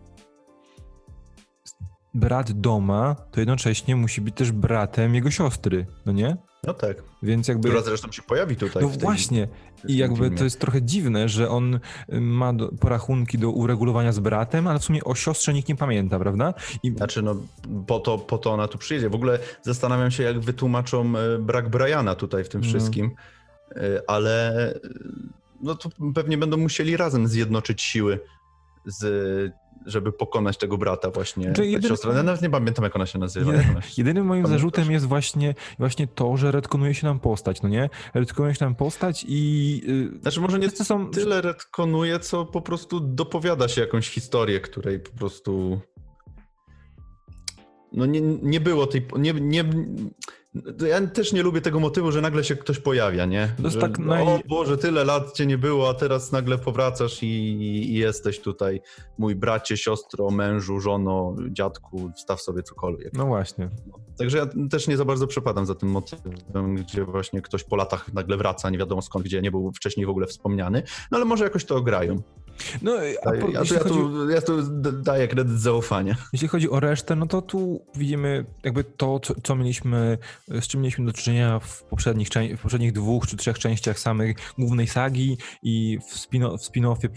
[SPEAKER 1] brat Doma, to jednocześnie musi być też bratem jego siostry, no nie?
[SPEAKER 2] No tak.
[SPEAKER 1] Więc jakby...
[SPEAKER 2] Która zresztą się pojawi tutaj.
[SPEAKER 1] No
[SPEAKER 2] tej,
[SPEAKER 1] właśnie. I jakby
[SPEAKER 2] filmie.
[SPEAKER 1] to jest trochę dziwne, że on y, ma do, porachunki do uregulowania z bratem, ale w sumie o siostrze nikt nie pamięta, prawda? I
[SPEAKER 2] Znaczy, no, po to, po to ona tu przyjedzie. W ogóle zastanawiam się, jak wytłumaczą e, brak Briana tutaj w tym
[SPEAKER 1] No.
[SPEAKER 2] wszystkim, E, ale no to pewnie będą musieli razem zjednoczyć siły, z, żeby pokonać tego brata właśnie,
[SPEAKER 1] Znaczy, jedyny-
[SPEAKER 2] siostrę. Ja nawet nie pamiętam, jak ona się nazywa. Ona się...
[SPEAKER 1] Jedynym moim
[SPEAKER 2] Pamiętasz?
[SPEAKER 1] zarzutem jest właśnie, właśnie to, że retkonuje się nam postać, no nie? Retkonuje się nam postać i... y,
[SPEAKER 2] Znaczy, może nie
[SPEAKER 1] są...
[SPEAKER 2] tyle retkonuje, co po prostu dopowiada się jakąś historię, której po prostu. No nie, nie było tej. Nie, nie, ja też nie lubię tego motywu, że nagle się ktoś pojawia, nie?
[SPEAKER 1] To jest
[SPEAKER 2] że,
[SPEAKER 1] tak
[SPEAKER 2] O
[SPEAKER 1] naj-
[SPEAKER 2] Boże, tyle lat cię nie było, a teraz nagle powracasz i, i jesteś tutaj. Mój bracie, siostro, mężu, żono, dziadku, wstaw sobie cokolwiek.
[SPEAKER 1] No właśnie.
[SPEAKER 2] Także ja też nie za bardzo przepadam za tym motywem, gdzie właśnie ktoś po latach nagle wraca, nie wiadomo skąd, gdzie nie był wcześniej w ogóle wspomniany. No ale może jakoś to ograją.
[SPEAKER 1] No, a
[SPEAKER 2] Ja,
[SPEAKER 1] po,
[SPEAKER 2] ja,
[SPEAKER 1] jeśli,
[SPEAKER 2] ja,
[SPEAKER 1] chodzi,
[SPEAKER 2] tu, ja tu daję kredyt zaufania.
[SPEAKER 1] jeśli chodzi o resztę, no to tu widzimy jakby to, co, co mieliśmy, z czym mieliśmy do czynienia w poprzednich, w poprzednich dwóch czy trzech częściach samej głównej sagi i w, spin- w spin-offie,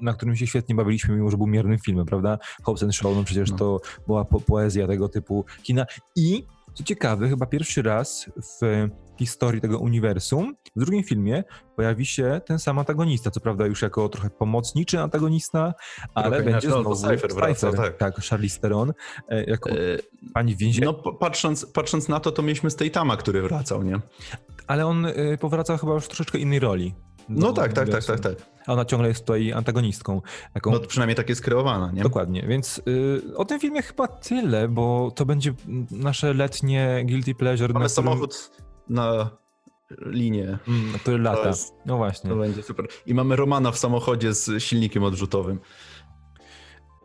[SPEAKER 1] na którym się świetnie bawiliśmy, mimo że był miernym filmem, prawda? Hobbs and Shaw, no przecież
[SPEAKER 2] No.
[SPEAKER 1] to była po- poezja tego typu kina. I co ciekawe, chyba pierwszy raz w historii tego uniwersum, w drugim filmie pojawi się ten sam antagonista, co prawda już jako trochę pomocniczy antagonista, ale
[SPEAKER 2] Trochę
[SPEAKER 1] będzie
[SPEAKER 2] no,
[SPEAKER 1] znowu
[SPEAKER 2] Cypher wraca, tak.
[SPEAKER 1] tak, Charlize Theron, e, jako
[SPEAKER 2] E,
[SPEAKER 1] pani w więzieniu,
[SPEAKER 2] No patrząc, patrząc na to, to mieliśmy Statama, który wracał, nie?
[SPEAKER 1] ale on e, powraca chyba już w troszeczkę innej roli.
[SPEAKER 2] No tak, tak, tak, tak, tak.
[SPEAKER 1] A ona ciągle jest tutaj antagonistką. Taką,
[SPEAKER 2] No przynajmniej tak jest kreowana, nie?
[SPEAKER 1] Dokładnie, więc y, o tym filmie chyba tyle, bo to będzie nasze letnie guilty pleasure,
[SPEAKER 2] Mamy
[SPEAKER 1] którym,
[SPEAKER 2] samochód na linię.
[SPEAKER 1] mm, który
[SPEAKER 2] To,
[SPEAKER 1] lata.
[SPEAKER 2] jest,
[SPEAKER 1] No właśnie.
[SPEAKER 2] to będzie super. I mamy Romana w samochodzie z silnikiem odrzutowym.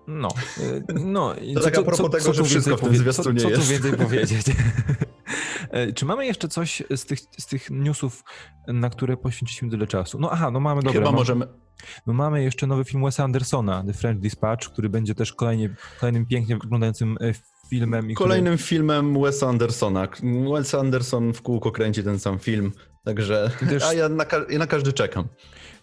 [SPEAKER 1] No, y, no. i
[SPEAKER 2] To tak a propos tego,
[SPEAKER 1] tu
[SPEAKER 2] że wszystko w tym zwiastunie
[SPEAKER 1] co, co tu więcej powiedzieć? E, Czy mamy jeszcze coś z tych, z tych newsów, na które poświęciliśmy tyle czasu? No aha, no mamy dobra.
[SPEAKER 2] Chyba
[SPEAKER 1] mam-
[SPEAKER 2] możemy...
[SPEAKER 1] No mamy jeszcze nowy film Wesa Andersona, The French Dispatch, który będzie też kolejnie, kolejnym pięknie wyglądającym e, filmem. I który-
[SPEAKER 2] Kolejnym filmem Wesa Andersona. Wes Anderson w kółko kręci ten sam film, także...
[SPEAKER 1] Też-
[SPEAKER 2] A ja na, ja na każdy czekam.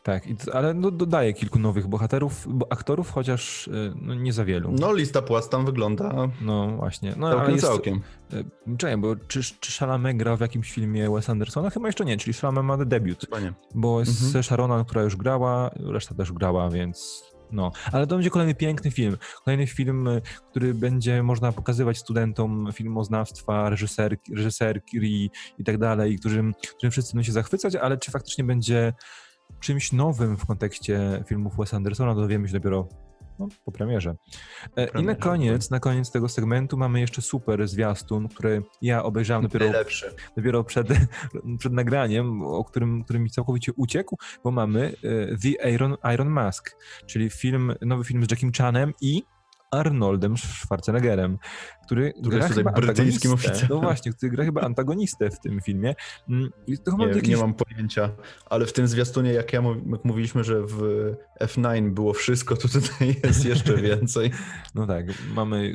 [SPEAKER 1] Tak, ale no, dodaje kilku nowych bohaterów, bo aktorów, chociaż e, no, nie za wielu.
[SPEAKER 2] No lista płast tam wygląda
[SPEAKER 1] No właśnie. No, ale
[SPEAKER 2] całkiem
[SPEAKER 1] jest,
[SPEAKER 2] całkiem.
[SPEAKER 1] e, Czekaj, bo czy, czy Chalamet gra w jakimś filmie Wes Andersona? Chyba jeszcze nie, czyli Chalamet ma debiut,
[SPEAKER 2] Chyba nie.
[SPEAKER 1] bo jest
[SPEAKER 2] Mhm.
[SPEAKER 1] Sharona, która już grała, reszta też grała, więc no. Ale to będzie kolejny piękny film. Kolejny film, e, który będzie można pokazywać studentom filmoznawstwa, reżyserki, reżyserki i tak dalej, którym, którym wszyscy będą się zachwycać, ale czy faktycznie będzie czymś nowym w kontekście filmów Wes Andersona, dowiemy się dopiero no, po premierze. E, I na koniec, na koniec tego segmentu mamy jeszcze super zwiastun, który ja obejrzałem dopiero,
[SPEAKER 2] Najlepszy.
[SPEAKER 1] dopiero przed, przed nagraniem, o którym, który mi całkowicie uciekł, bo mamy e, The Iron, Iron Mask, czyli film, nowy film z Jackiem Chanem i Arnoldem Schwarzeneggerem, który,
[SPEAKER 2] Który
[SPEAKER 1] gra
[SPEAKER 2] jest
[SPEAKER 1] chyba
[SPEAKER 2] brytyjskim oficerem.
[SPEAKER 1] No właśnie, który gra chyba antagonistę w tym filmie. Mm,
[SPEAKER 2] Nie,
[SPEAKER 1] jakiś...
[SPEAKER 2] nie mam pojęcia, ale w tym zwiastunie, jak ja jak mówiliśmy, że w F9 było wszystko, to tutaj jest jeszcze więcej.
[SPEAKER 1] No tak, mamy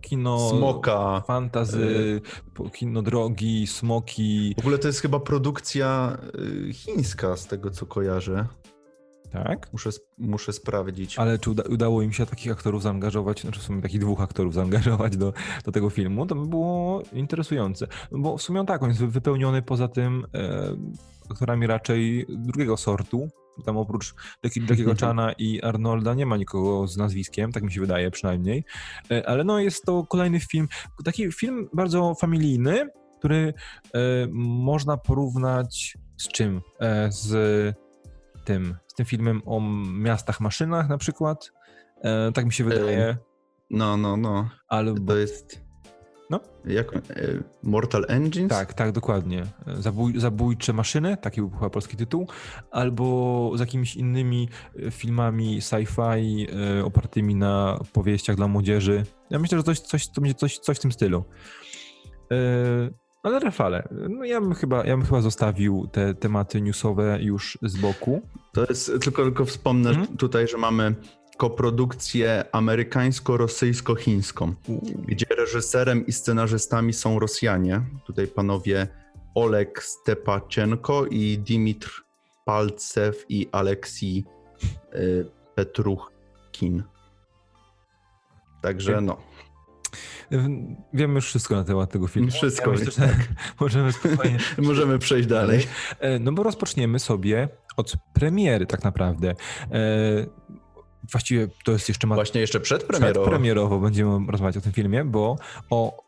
[SPEAKER 1] kino...
[SPEAKER 2] Smoka.
[SPEAKER 1] Fantazy, po- kino drogi, smoki.
[SPEAKER 2] W ogóle to jest chyba produkcja y, chińska, z tego co kojarzę.
[SPEAKER 1] Tak?
[SPEAKER 2] Muszę, muszę sprawdzić.
[SPEAKER 1] Ale czy uda, udało im się takich aktorów zaangażować, znaczy w sumie takich dwóch aktorów zaangażować do, do tego filmu, to by było interesujące. Bo w sumie on tak, on jest wy- wypełniony poza tym e, aktorami raczej drugiego sortu. Tam oprócz Jackie- Jackiego Chana i Arnolda nie ma nikogo z nazwiskiem, tak mi się wydaje przynajmniej. E, ale no jest to kolejny film, taki film bardzo familijny, który e, można porównać z czym? E, z tym, tym filmem o miastach, maszynach na przykład. E, tak mi się wydaje.
[SPEAKER 2] No, no, no.
[SPEAKER 1] Albo.
[SPEAKER 2] To jest...
[SPEAKER 1] No.
[SPEAKER 2] Jak? y, Mortal Engines?
[SPEAKER 1] Tak, tak, dokładnie. Zabój, zabójcze maszyny, taki był chyba polski tytuł, albo z jakimiś innymi e, filmami sci-fi e, opartymi na powieściach dla młodzieży. Ja myślę, że coś, coś, to będzie coś, coś w tym stylu. Ale Rafale, no ja bym chyba, ja bym chyba zostawił te tematy newsowe już z boku.
[SPEAKER 2] To jest, tylko, tylko wspomnę
[SPEAKER 1] Mhm.
[SPEAKER 2] tutaj, że mamy koprodukcję amerykańsko-rosyjsko-chińską, gdzie reżyserem i scenarzystami są Rosjanie. Tutaj panowie Oleg Stepaczenko i Dimitr Palcew i Aleksij y, Petruchkin. Także no.
[SPEAKER 1] Wiemy już wszystko na temat tego filmu.
[SPEAKER 2] Wszystko.
[SPEAKER 1] Ja myślę, że tak. możemy spokojnie.
[SPEAKER 2] możemy przejść dalej.
[SPEAKER 1] E, no bo rozpoczniemy sobie od premiery tak naprawdę. E, właściwie to jest jeszcze...
[SPEAKER 2] Właśnie jeszcze przedpremierowo.
[SPEAKER 1] Przedpremierowo będziemy rozmawiać o tym filmie, bo o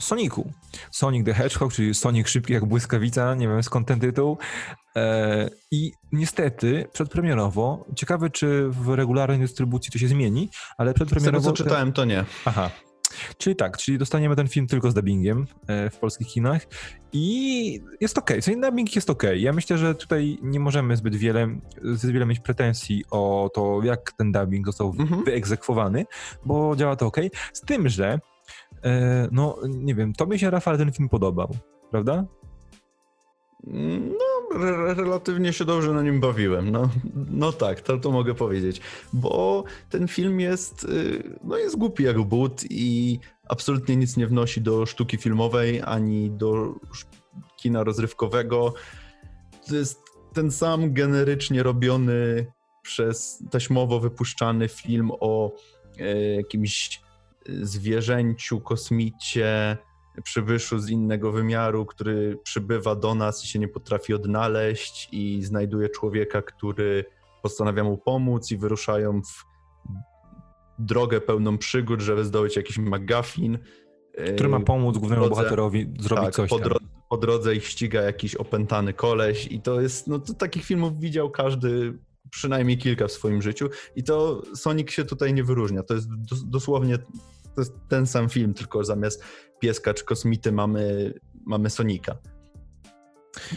[SPEAKER 1] Sonicu. Sonic the Hedgehog, czyli Sonic szybki jak błyskawica, nie wiem skąd ten tytuł. E, I niestety przedpremierowo, ciekawe czy w regularnej dystrybucji to się zmieni, ale przedpremierowo...
[SPEAKER 2] Z tego co czytałem to nie.
[SPEAKER 1] Aha. Czyli tak, czyli dostaniemy ten film tylko z dubbingiem e, w polskich kinach i jest ok. Co dubbing jest ok. Ja myślę, że tutaj nie możemy zbyt wiele, zbyt wiele mieć pretensji o to, jak ten dubbing został mhm. wyegzekwowany, bo działa to ok. Z tym, że e, no nie wiem, to mi się Rafał ten film podobał, prawda?
[SPEAKER 2] No, re relatywnie się dobrze na nim bawiłem. No, no tak, to, to mogę powiedzieć. Bo ten film jest, y, no jest głupi jak but i absolutnie nic nie wnosi do sztuki filmowej ani do kina rozrywkowego. To jest ten sam generycznie robiony przez taśmowo wypuszczany film o e, jakimś zwierzęciu, kosmicie, przybyszu z innego wymiaru, który przybywa do nas i się nie potrafi odnaleźć i znajduje człowieka, który postanawia mu pomóc i wyruszają w drogę pełną przygód, żeby zdobyć jakiś McGuffin.
[SPEAKER 1] Który ma pomóc głównemu drodze, bohaterowi zrobić tak, coś
[SPEAKER 2] po, dro po, drodze ich ściga jakiś opętany koleś i to jest, no to takich filmów widział każdy przynajmniej kilka w swoim życiu i to Sonic się tutaj nie wyróżnia. To jest dosłownie to jest ten sam film, tylko zamiast pieska czy kosmity mamy, mamy Sonika.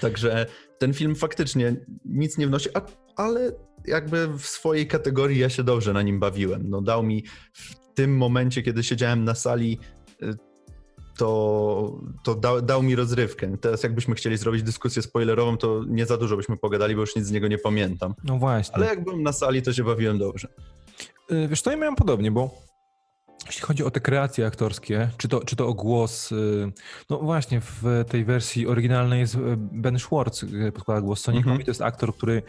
[SPEAKER 2] Także ten film faktycznie nic nie wnosi, a, ale jakby w swojej kategorii ja się dobrze na nim bawiłem. No, dał mi w tym momencie, kiedy siedziałem na sali, y, to, to dał, dał mi rozrywkę. Teraz jakbyśmy chcieli zrobić dyskusję spoilerową, to nie za dużo byśmy pogadali, bo już nic z niego nie pamiętam.
[SPEAKER 1] No właśnie.
[SPEAKER 2] Ale jak byłem na sali, to się bawiłem dobrze.
[SPEAKER 1] Y, wiesz, to ja miałem podobnie, bo jeśli chodzi o te kreacje aktorskie, czy to, czy to o głos, y, no właśnie w tej wersji oryginalnej jest y, Ben Schwartz, y, podkłada głos Sonicowi, mm -hmm. to jest aktor, który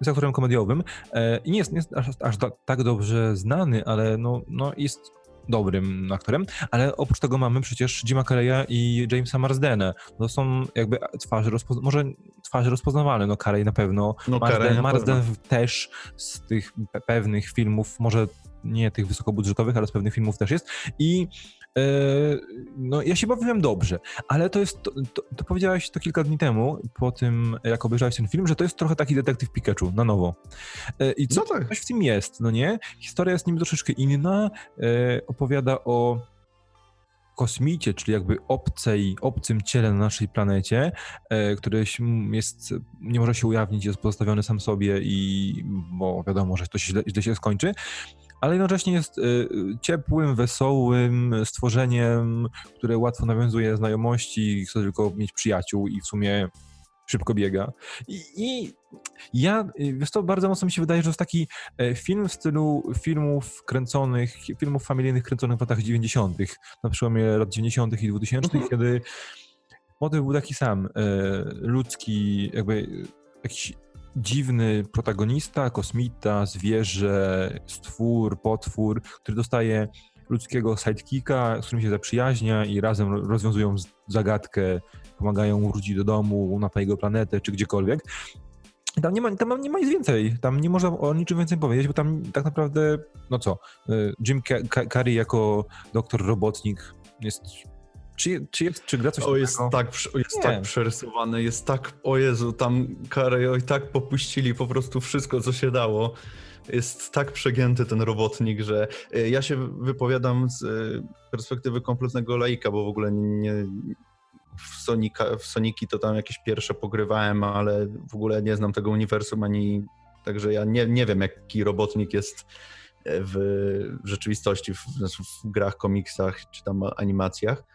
[SPEAKER 1] jest aktorem komediowym e, i nie jest, nie jest aż, aż, tak dobrze znany, ale no, no jest dobrym aktorem, ale oprócz tego mamy przecież Jima Carreya i Jamesa Marsdena. To są jakby twarze, rozpo... może twarze rozpoznawalne, no Carey na pewno, no, Marsden, Marsden też z tych pewnych filmów, może nie tych wysokobudżetowych, ale z pewnych filmów też jest. I e, no, ja się bawiłem dobrze, ale to jest, to, to, to, powiedziałeś to kilka dni temu, po tym, jak obejrzałeś ten film, że to jest trochę taki detektyw Pikachu na nowo. E, I co, no tak. coś w tym jest, no nie? Historia jest nim troszeczkę inna, e, opowiada o kosmicie, czyli jakby obcej, obcym ciele na naszej planecie, e, który jest, nie może się ujawnić, jest pozostawiony sam sobie i bo wiadomo, że to się źle, źle się skończy ale jednocześnie jest y, ciepłym, wesołym stworzeniem, które łatwo nawiązuje znajomości, chce tylko mieć przyjaciół i w sumie szybko biega. I, i ja, y, wiesz to bardzo mocno mi się wydaje, że to jest taki e, film w stylu filmów kręconych, filmów familijnych kręconych w latach 90., na przełomie lat 90. i 2000, mhm. kiedy motyw był taki sam, e, ludzki, jakby jakiś dziwny protagonista, kosmita, zwierzę, stwór, potwór, który dostaje ludzkiego sidekicka, z którym się zaprzyjaźnia i razem rozwiązują zagadkę, pomagają wrócić do domu, na jego planetę czy gdziekolwiek. Tam nie, ma, tam nie ma nic więcej, tam nie można o niczym więcej powiedzieć, bo tam tak naprawdę, no co, y, Jim Carrey jako doktor robotnik jest czy, czy, jest, czy gra coś
[SPEAKER 2] o, jest tak, jest tak przerysowany, jest tak, o Jezu, tam karę i tak popuścili po prostu wszystko, co się dało. Jest tak przegięty ten robotnik, że e, ja się wypowiadam z e, perspektywy kompletnego laika, bo w ogóle nie, w, Sonika, w Soniki to tam jakieś pierwsze pogrywałem, ale w ogóle nie znam tego uniwersum ani, także ja nie, nie wiem jaki robotnik jest w, w rzeczywistości, w, w grach, komiksach czy tam animacjach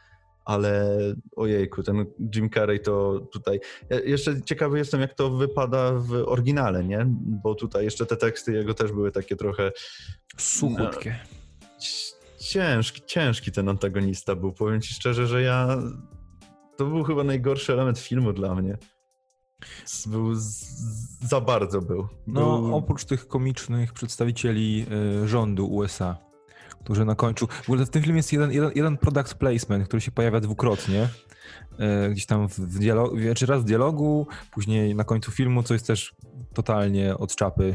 [SPEAKER 2] ale ojejku, ten Jim Carrey to tutaj... Ja jeszcze ciekawy jestem, jak to wypada w oryginale, nie? Bo tutaj jeszcze te teksty jego też były takie trochę
[SPEAKER 1] Suchutkie.
[SPEAKER 2] Ciężki, ciężki ten antagonista był. Powiem ci szczerze, że ja. To był chyba najgorszy element filmu dla mnie. Był z... za bardzo był.
[SPEAKER 1] No,
[SPEAKER 2] był...
[SPEAKER 1] oprócz tych komicznych przedstawicieli y, rządu USA, którzy na końcu. W ogóle w tym filmie jest jeden, jeden, jeden product placement, który się pojawia dwukrotnie. Y, gdzieś tam w, dialogu, czy raz w dialogu, później na końcu filmu, co jest też totalnie od czapy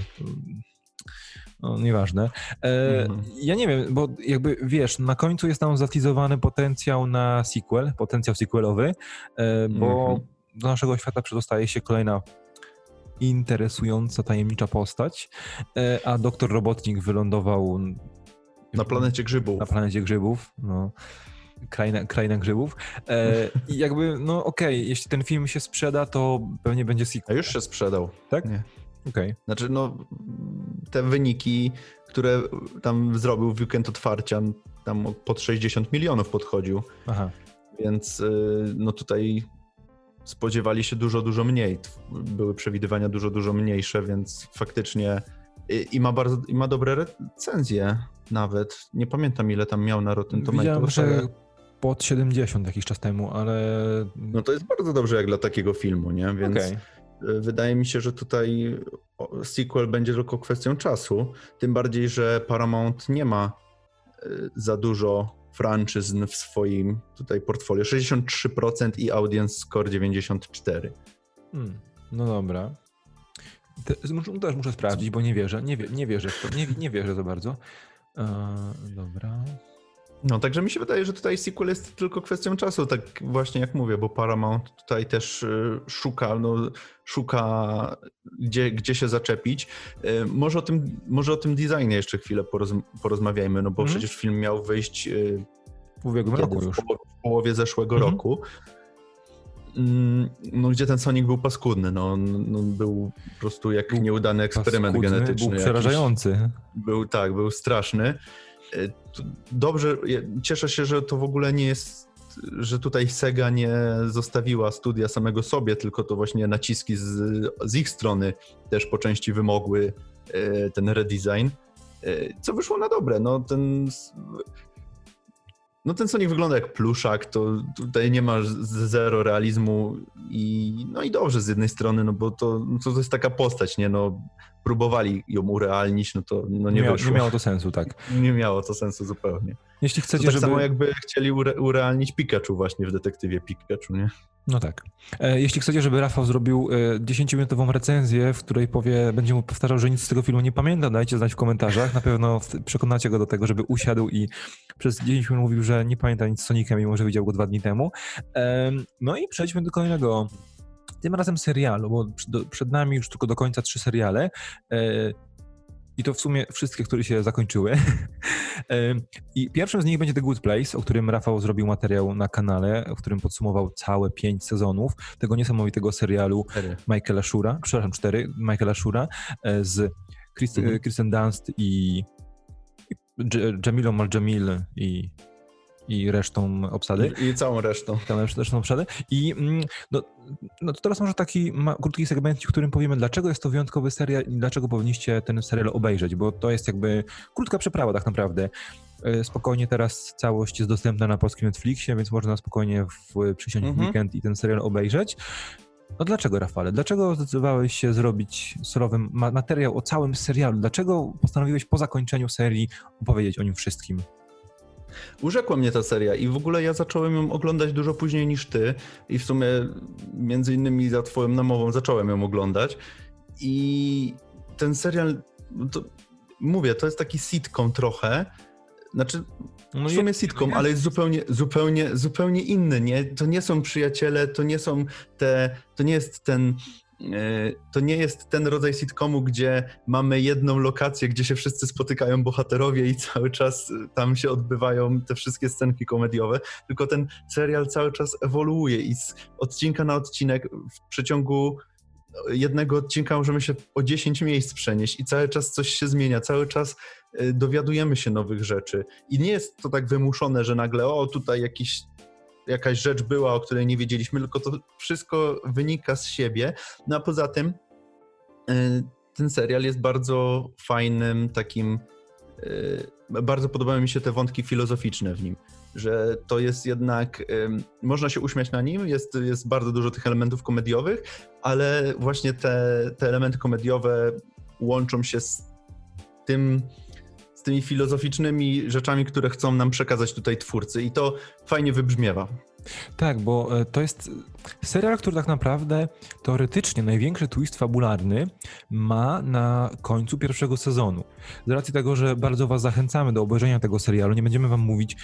[SPEAKER 1] no, nieważne. E, mhm. Ja nie wiem, bo jakby wiesz, na końcu jest tam zatizowany potencjał na sequel, potencjał sequelowy, e, bo mhm. do naszego świata przedostaje się kolejna interesująca, tajemnicza postać, e, a doktor Robotnik wylądował
[SPEAKER 2] na planecie grzybów.
[SPEAKER 1] Na planecie grzybów, no. Kraina, kraina grzybów. E, I jakby, no okej, okay, jeśli ten film się sprzeda, to pewnie będzie sequel.
[SPEAKER 2] A już się sprzedał.
[SPEAKER 1] Tak? Nie.
[SPEAKER 2] Okay. Znaczy, no, te wyniki, które tam zrobił w weekend otwarcia, tam pod 60 milionów podchodził. Aha. Więc y, no tutaj spodziewali się dużo, dużo mniej. Były przewidywania dużo, dużo mniejsze, więc faktycznie i, i ma bardzo, i ma dobre recenzje nawet. Nie pamiętam ile tam miał na Rotten Tomatoes.
[SPEAKER 1] Widziałem, że pod 70 jakiś czas temu, ale...
[SPEAKER 2] No to jest bardzo dobrze jak dla takiego filmu, nie? Więc... Okay. Wydaje mi się, że tutaj sequel będzie tylko kwestią czasu. Tym bardziej, że Paramount nie ma e, za dużo franczyzn w swoim tutaj portfolio. 63% i audience score 94%. Hmm,
[SPEAKER 1] no dobra. Te, też muszę sprawdzić, bo nie wierzę. Nie, nie wierzę w to. Nie, nie wierzę za bardzo. Eee, dobra.
[SPEAKER 2] No, także mi się wydaje, że tutaj sequel jest tylko kwestią czasu, tak właśnie jak mówię, bo Paramount tutaj też y, szuka, no, szuka gdzie, gdzie się zaczepić. Y, może o tym, może o tym designie jeszcze chwilę porozmawiajmy, no bo mm. przecież film miał wyjść y,
[SPEAKER 1] w ubiegłym roku już.
[SPEAKER 2] W połowie zeszłego mm. roku. Mm, no, gdzie ten Sonic był paskudny, no, on, no, był po prostu jak był nieudany eksperyment paskudny, genetyczny.
[SPEAKER 1] Był przerażający. Jakiś,
[SPEAKER 2] był, tak, był straszny. E, dobrze, cieszę się, że to w ogóle nie jest, że tutaj Sega nie zostawiła studia samego sobie, tylko to właśnie naciski z, z ich strony też po części wymogły e, ten redesign, e, co wyszło na dobre. No ten no ten Sonic wygląda jak pluszak, to tutaj nie ma zero realizmu i no i dobrze z jednej strony, no bo to, no to jest taka postać, nie? No, próbowali ją urealnić, no to no nie, nie wyszło.
[SPEAKER 1] Nie miało to sensu, tak.
[SPEAKER 2] Nie miało to sensu zupełnie.
[SPEAKER 1] Jeśli chcecie, to
[SPEAKER 2] tak
[SPEAKER 1] żeby...
[SPEAKER 2] samo jakby chcieli ure urealnić Pikachu właśnie w detektywie Pikachu, nie?
[SPEAKER 1] No tak. E, jeśli chcecie, żeby Rafał zrobił 10-minutową e, recenzję, w której powie, będzie mu powtarzał, że nic z tego filmu nie pamięta, dajcie znać w komentarzach. Na pewno przekonacie go do tego, żeby usiadł i przez 10 minut mówił, że nie pamięta nic z Sonicem, mimo że widział go dwa dni temu. No i przejdźmy do kolejnego tym razem serialu, bo przed nami już tylko do końca trzy seriale. E, I to w sumie wszystkie, które się zakończyły. E, I pierwszym z nich będzie The Good Place, o którym Rafał zrobił materiał na kanale, w którym podsumował całe pięć sezonów tego niesamowitego serialu cztery. Michaela Shura, przepraszam, cztery, Michaela Shura e, z mhm. Kristen Dunst i, i Jamilą Maljamil i i resztą obsady.
[SPEAKER 2] I, i całą resztą.
[SPEAKER 1] Całą resztą obsady. I mm, no, no to teraz może taki krótki segment, w którym powiemy, dlaczego jest to wyjątkowy serial i dlaczego powinniście ten serial obejrzeć, bo to jest jakby krótka przeprawa tak naprawdę. E, spokojnie teraz całość jest dostępna na polskim Netflixie, więc można spokojnie w, przysiąść mhm. w weekend i ten serial obejrzeć. No dlaczego, Rafale? Dlaczego zdecydowałeś się zrobić surowy materiał o całym serialu? Dlaczego postanowiłeś po zakończeniu serii opowiedzieć o nim wszystkim?
[SPEAKER 2] Urzekła mnie ta seria i w ogóle ja zacząłem ją oglądać dużo później niż ty i w sumie między innymi za twoją namową zacząłem ją oglądać i ten serial, no to mówię, to jest taki sitcom trochę, znaczy, no w sumie sitcom, ale jest zupełnie, zupełnie, zupełnie inny, nie? To nie są przyjaciele, to nie są te, to nie jest ten to nie jest ten rodzaj sitcomu, gdzie mamy jedną lokację, gdzie się wszyscy spotykają bohaterowie i cały czas tam się odbywają te wszystkie scenki komediowe, tylko ten serial cały czas ewoluuje i z odcinka na odcinek w przeciągu jednego odcinka możemy się o 10 miejsc przenieść i cały czas coś się zmienia, cały czas e, dowiadujemy się nowych rzeczy. I nie jest to tak wymuszone, że nagle, o, tutaj jakiś jakaś rzecz była, o której nie wiedzieliśmy, tylko to wszystko wynika z siebie. No a poza tym y, ten serial jest bardzo fajnym takim y, bardzo podobają mi się te wątki filozoficzne w nim, że to jest jednak, y, można się uśmiać na nim, jest, jest bardzo dużo tych elementów komediowych, ale właśnie te, te elementy komediowe łączą się z tym, tymi filozoficznymi rzeczami, które chcą nam przekazać tutaj twórcy i to fajnie wybrzmiewa.
[SPEAKER 1] Tak, bo e, to jest serial, który tak naprawdę teoretycznie największy twist fabularny ma na końcu pierwszego sezonu. Z racji tego, że bardzo was zachęcamy do obejrzenia tego serialu, nie będziemy wam mówić,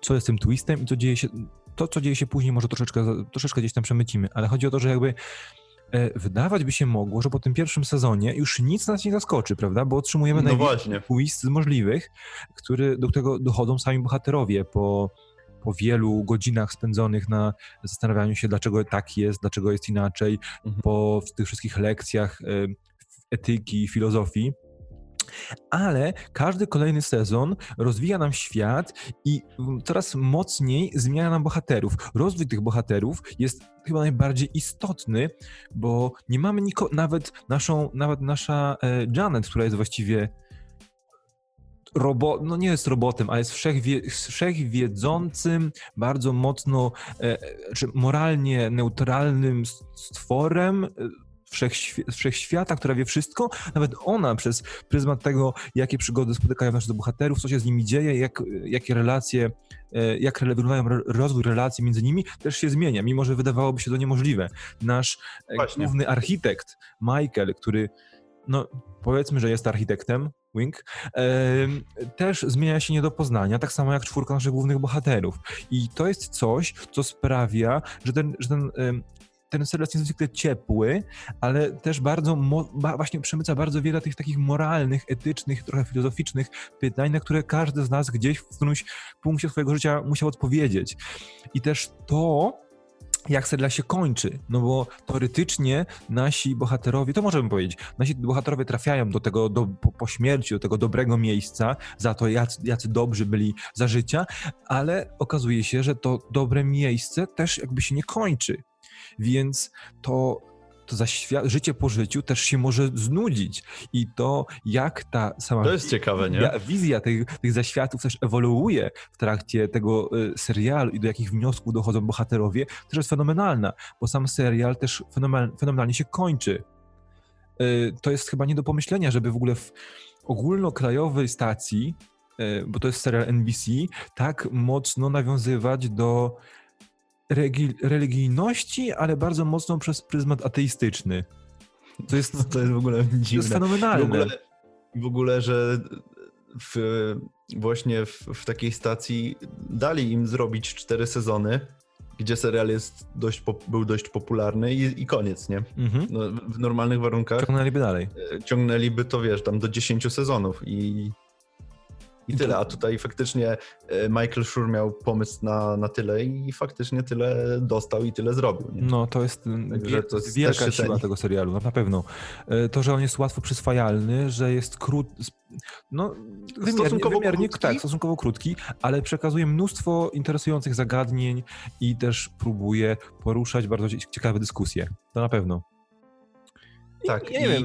[SPEAKER 1] co jest tym twistem i co dzieje się, to co dzieje się później może troszeczkę, troszeczkę gdzieś tam przemycimy, ale chodzi o to, że jakby wydawać by się mogło, że po tym pierwszym sezonie już nic nas nie zaskoczy, prawda? Bo otrzymujemy
[SPEAKER 2] No
[SPEAKER 1] największy twist z możliwych, który, do którego dochodzą sami bohaterowie po, po wielu godzinach spędzonych na zastanawianiu się, dlaczego tak jest, dlaczego jest inaczej,
[SPEAKER 2] Mhm.
[SPEAKER 1] po tych wszystkich lekcjach etyki, filozofii. Ale każdy kolejny sezon rozwija nam świat i mm, coraz mocniej zmienia nam bohaterów. Rozwój tych bohaterów jest chyba najbardziej istotny, bo nie mamy niko, nawet naszą, nawet nasza e, Janet, która jest właściwie robot, no nie jest robotem, ale jest wszechwie, wszechwiedzącym, bardzo mocno, e, czy moralnie neutralnym stworem e, wszechświe, wszechświata, która wie wszystko. Nawet ona przez pryzmat tego, jakie przygody spotykają naszych bohaterów, co się z nimi dzieje, jak, jakie relacje, e, jak wyglądają rozwój relacji między nimi, też się zmienia, mimo że wydawałoby się to niemożliwe. Nasz e,
[SPEAKER 2] Właśnie.
[SPEAKER 1] główny architekt, Michael, który no powiedzmy, że jest architektem, wink, em, też zmienia się nie do poznania, tak samo jak czwórka naszych głównych bohaterów. I to jest coś, co sprawia, że ten, że ten, ten serial jest niezwykle ciepły, ale też bardzo, właśnie przemyca bardzo wiele tych takich moralnych, etycznych, trochę filozoficznych pytań, na które każdy z nas gdzieś w którymś punkcie swojego życia musiał odpowiedzieć. I też to, jak serial się kończy, no bo teoretycznie nasi bohaterowie, to możemy powiedzieć, nasi bohaterowie trafiają do tego, do, po, po śmierci, do tego dobrego miejsca, za to jacy, jacy dobrzy byli za życia, ale okazuje się, że to dobre miejsce też jakby się nie kończy, więc to, to zaświa- życie po życiu też się może znudzić i to jak ta sama
[SPEAKER 2] To jest ciekawe, nie?
[SPEAKER 1] ja- wizja tych, tych zaświatów też ewoluuje w trakcie tego y, serialu i do jakich wniosków dochodzą bohaterowie, też jest fenomenalna, bo sam serial też fenomenal, fenomenalnie się kończy. Y, to jest chyba nie do pomyślenia, żeby w ogóle w ogólnokrajowej stacji, y, bo to jest serial NBC, tak mocno nawiązywać do religijności, ale bardzo mocno przez pryzmat ateistyczny. To jest,
[SPEAKER 2] To jest w ogóle
[SPEAKER 1] to jest
[SPEAKER 2] dziwne.
[SPEAKER 1] fenomenalne.
[SPEAKER 2] W ogóle, w ogóle że w, właśnie w, w takiej stacji dali im zrobić cztery sezony, gdzie serial jest dość, był dość popularny i, i koniec, nie?
[SPEAKER 1] Mhm.
[SPEAKER 2] No, w normalnych warunkach
[SPEAKER 1] Ciągnęliby dalej.
[SPEAKER 2] e, ciągnęliby to, wiesz, tam do 10 sezonów i, i tyle. A tutaj faktycznie e, Michael Schur miał pomysł na, na tyle i faktycznie tyle dostał i tyle zrobił. Nie?
[SPEAKER 1] No, to jest,
[SPEAKER 2] Także
[SPEAKER 1] wie,
[SPEAKER 2] to jest-
[SPEAKER 1] wielka siła
[SPEAKER 2] ceni.
[SPEAKER 1] tego serialu, no, na pewno. E, To, że on jest łatwo przyswajalny, że jest krót... No, wymiernie,
[SPEAKER 2] Stosunkowo krótki.
[SPEAKER 1] tak, stosunkowo krótki, ale przekazuje mnóstwo interesujących zagadnień i też próbuje poruszać bardzo cie- ciekawe dyskusje. To na pewno.
[SPEAKER 2] Tak,
[SPEAKER 1] ja nie wiem,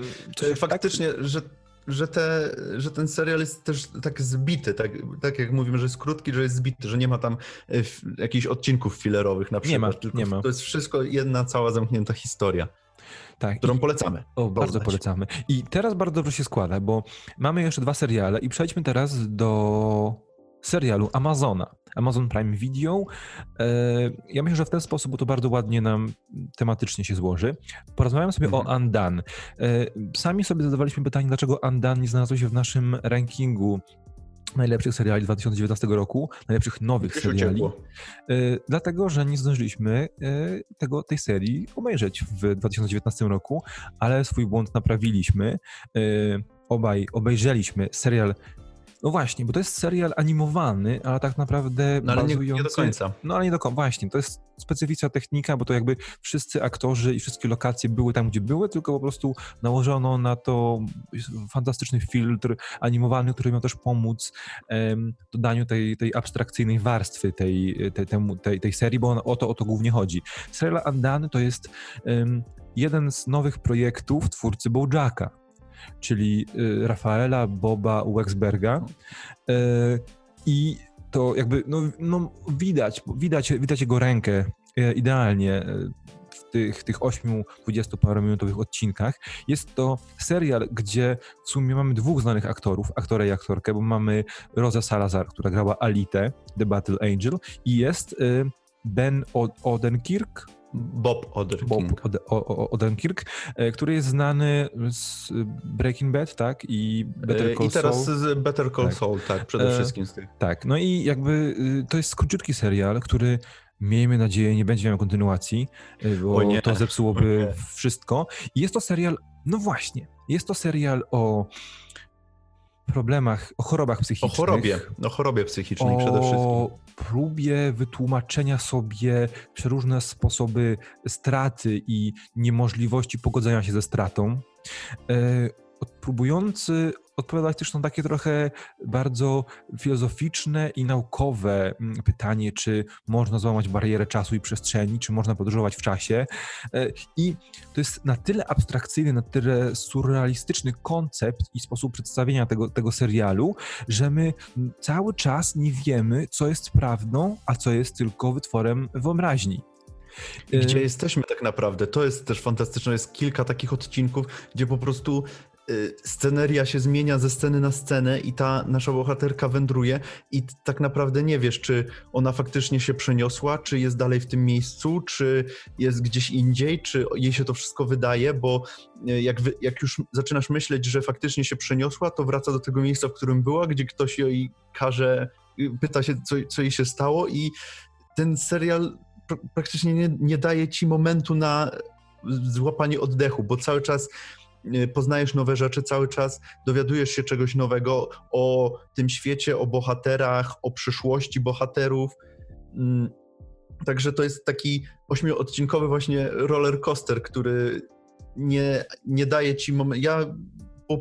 [SPEAKER 2] E, Faktycznie, że, że, te, że ten serial jest też tak zbity, tak, tak jak mówimy, że jest krótki, że jest zbity, że nie ma tam e, jakichś odcinków filerowych na
[SPEAKER 1] Nie
[SPEAKER 2] przykład.
[SPEAKER 1] ma,
[SPEAKER 2] tylko
[SPEAKER 1] nie ma.
[SPEAKER 2] To jest wszystko jedna cała zamknięta historia,
[SPEAKER 1] tak.
[SPEAKER 2] którą polecamy.
[SPEAKER 1] O, bardzo
[SPEAKER 2] Poznać.
[SPEAKER 1] polecamy. I teraz bardzo dobrze się składa, bo mamy jeszcze dwa seriale i przejdźmy teraz do serialu Amazona. Amazon Prime Video. E, Ja myślę, że w ten sposób bo to bardzo ładnie nam tematycznie się złoży. Porozmawiamy sobie o
[SPEAKER 2] Mhm.
[SPEAKER 1] Undone. E, Sami sobie zadawaliśmy pytanie, dlaczego Undone nie znalazło się w naszym rankingu najlepszych seriali 2019 roku, najlepszych nowych
[SPEAKER 2] Się
[SPEAKER 1] seriali. E, Dlatego, że nie zdążyliśmy tego, tej serii obejrzeć w 2019 roku, ale swój błąd naprawiliśmy. Obaj obejrzeliśmy serial. No właśnie, bo to jest serial animowany, ale tak naprawdę
[SPEAKER 2] No ale nie,
[SPEAKER 1] bazujący...
[SPEAKER 2] nie do końca.
[SPEAKER 1] No ale nie do końca, właśnie. To jest specyficzna technika, bo to jakby wszyscy aktorzy i wszystkie lokacje były tam, gdzie były, tylko po prostu nałożono na to fantastyczny filtr animowany, który miał też pomóc em, dodaniu tej, tej abstrakcyjnej warstwy tej, tej, tej, tej serii, bo o, to, o to głównie chodzi. Serial Undone to jest jeden z nowych projektów twórcy Bojacka. Czyli y, Rafaela Boba Wexberga. Y, I to jakby, no, no widać, widać, widać jego rękę y, idealnie w tych, tych 8, 20 minutowych odcinkach. Jest to serial, gdzie w sumie mamy dwóch znanych aktorów, aktorę i aktorkę, bo mamy Rosa Salazar, która grała Alite, The Battle Angel i jest Ben Odenkirk,
[SPEAKER 2] Bob Odenkirk.
[SPEAKER 1] Bob Odenkirk, e, który jest znany z Breaking Bad, tak? I
[SPEAKER 2] Better e, Call I teraz Soul. z Better Call tak. Soul, tak, przede e, wszystkim z tych.
[SPEAKER 1] Tak, no i jakby y, to jest króciutki serial, który miejmy nadzieję nie będzie miał kontynuacji, y, bo to zepsułoby wszystko. I jest to serial, no właśnie, jest to serial o problemach, o chorobach psychicznych.
[SPEAKER 2] O chorobie, o chorobie psychicznej o przede wszystkim.
[SPEAKER 1] Próbie wytłumaczenia sobie przeróżne sposoby straty i niemożliwości pogodzenia się ze stratą. E, próbujący odpowiadać też na takie trochę bardzo filozoficzne i naukowe mm, pytanie, czy można złamać barierę czasu i przestrzeni, czy można podróżować w czasie. E, I to jest na tyle abstrakcyjny, na tyle surrealistyczny koncept i sposób przedstawienia tego, tego serialu, że my cały czas nie wiemy, co jest prawdą, a co jest tylko wytworem wyobraźni.
[SPEAKER 2] Gdzie jesteśmy tak naprawdę? To jest też fantastyczne. Jest kilka takich odcinków, gdzie po prostu sceneria się zmienia ze sceny na scenę i ta nasza bohaterka wędruje i tak naprawdę nie wiesz, czy ona faktycznie się przeniosła, czy jest dalej w tym miejscu, czy jest gdzieś indziej, czy jej się to wszystko wydaje, bo y, jak, jak już zaczynasz myśleć, że faktycznie się przeniosła, to wraca do tego miejsca, w którym była, gdzie ktoś jej każe, y, pyta się, co, co jej się stało i ten serial praktycznie nie, nie daje ci momentu na złapanie oddechu, bo cały czas Y, poznajesz nowe rzeczy cały czas, dowiadujesz się czegoś nowego o tym świecie, o bohaterach, o przyszłości bohaterów. Mm, także to jest taki ośmioodcinkowy właśnie roller coaster, który nie, nie daje ci momentu. Ja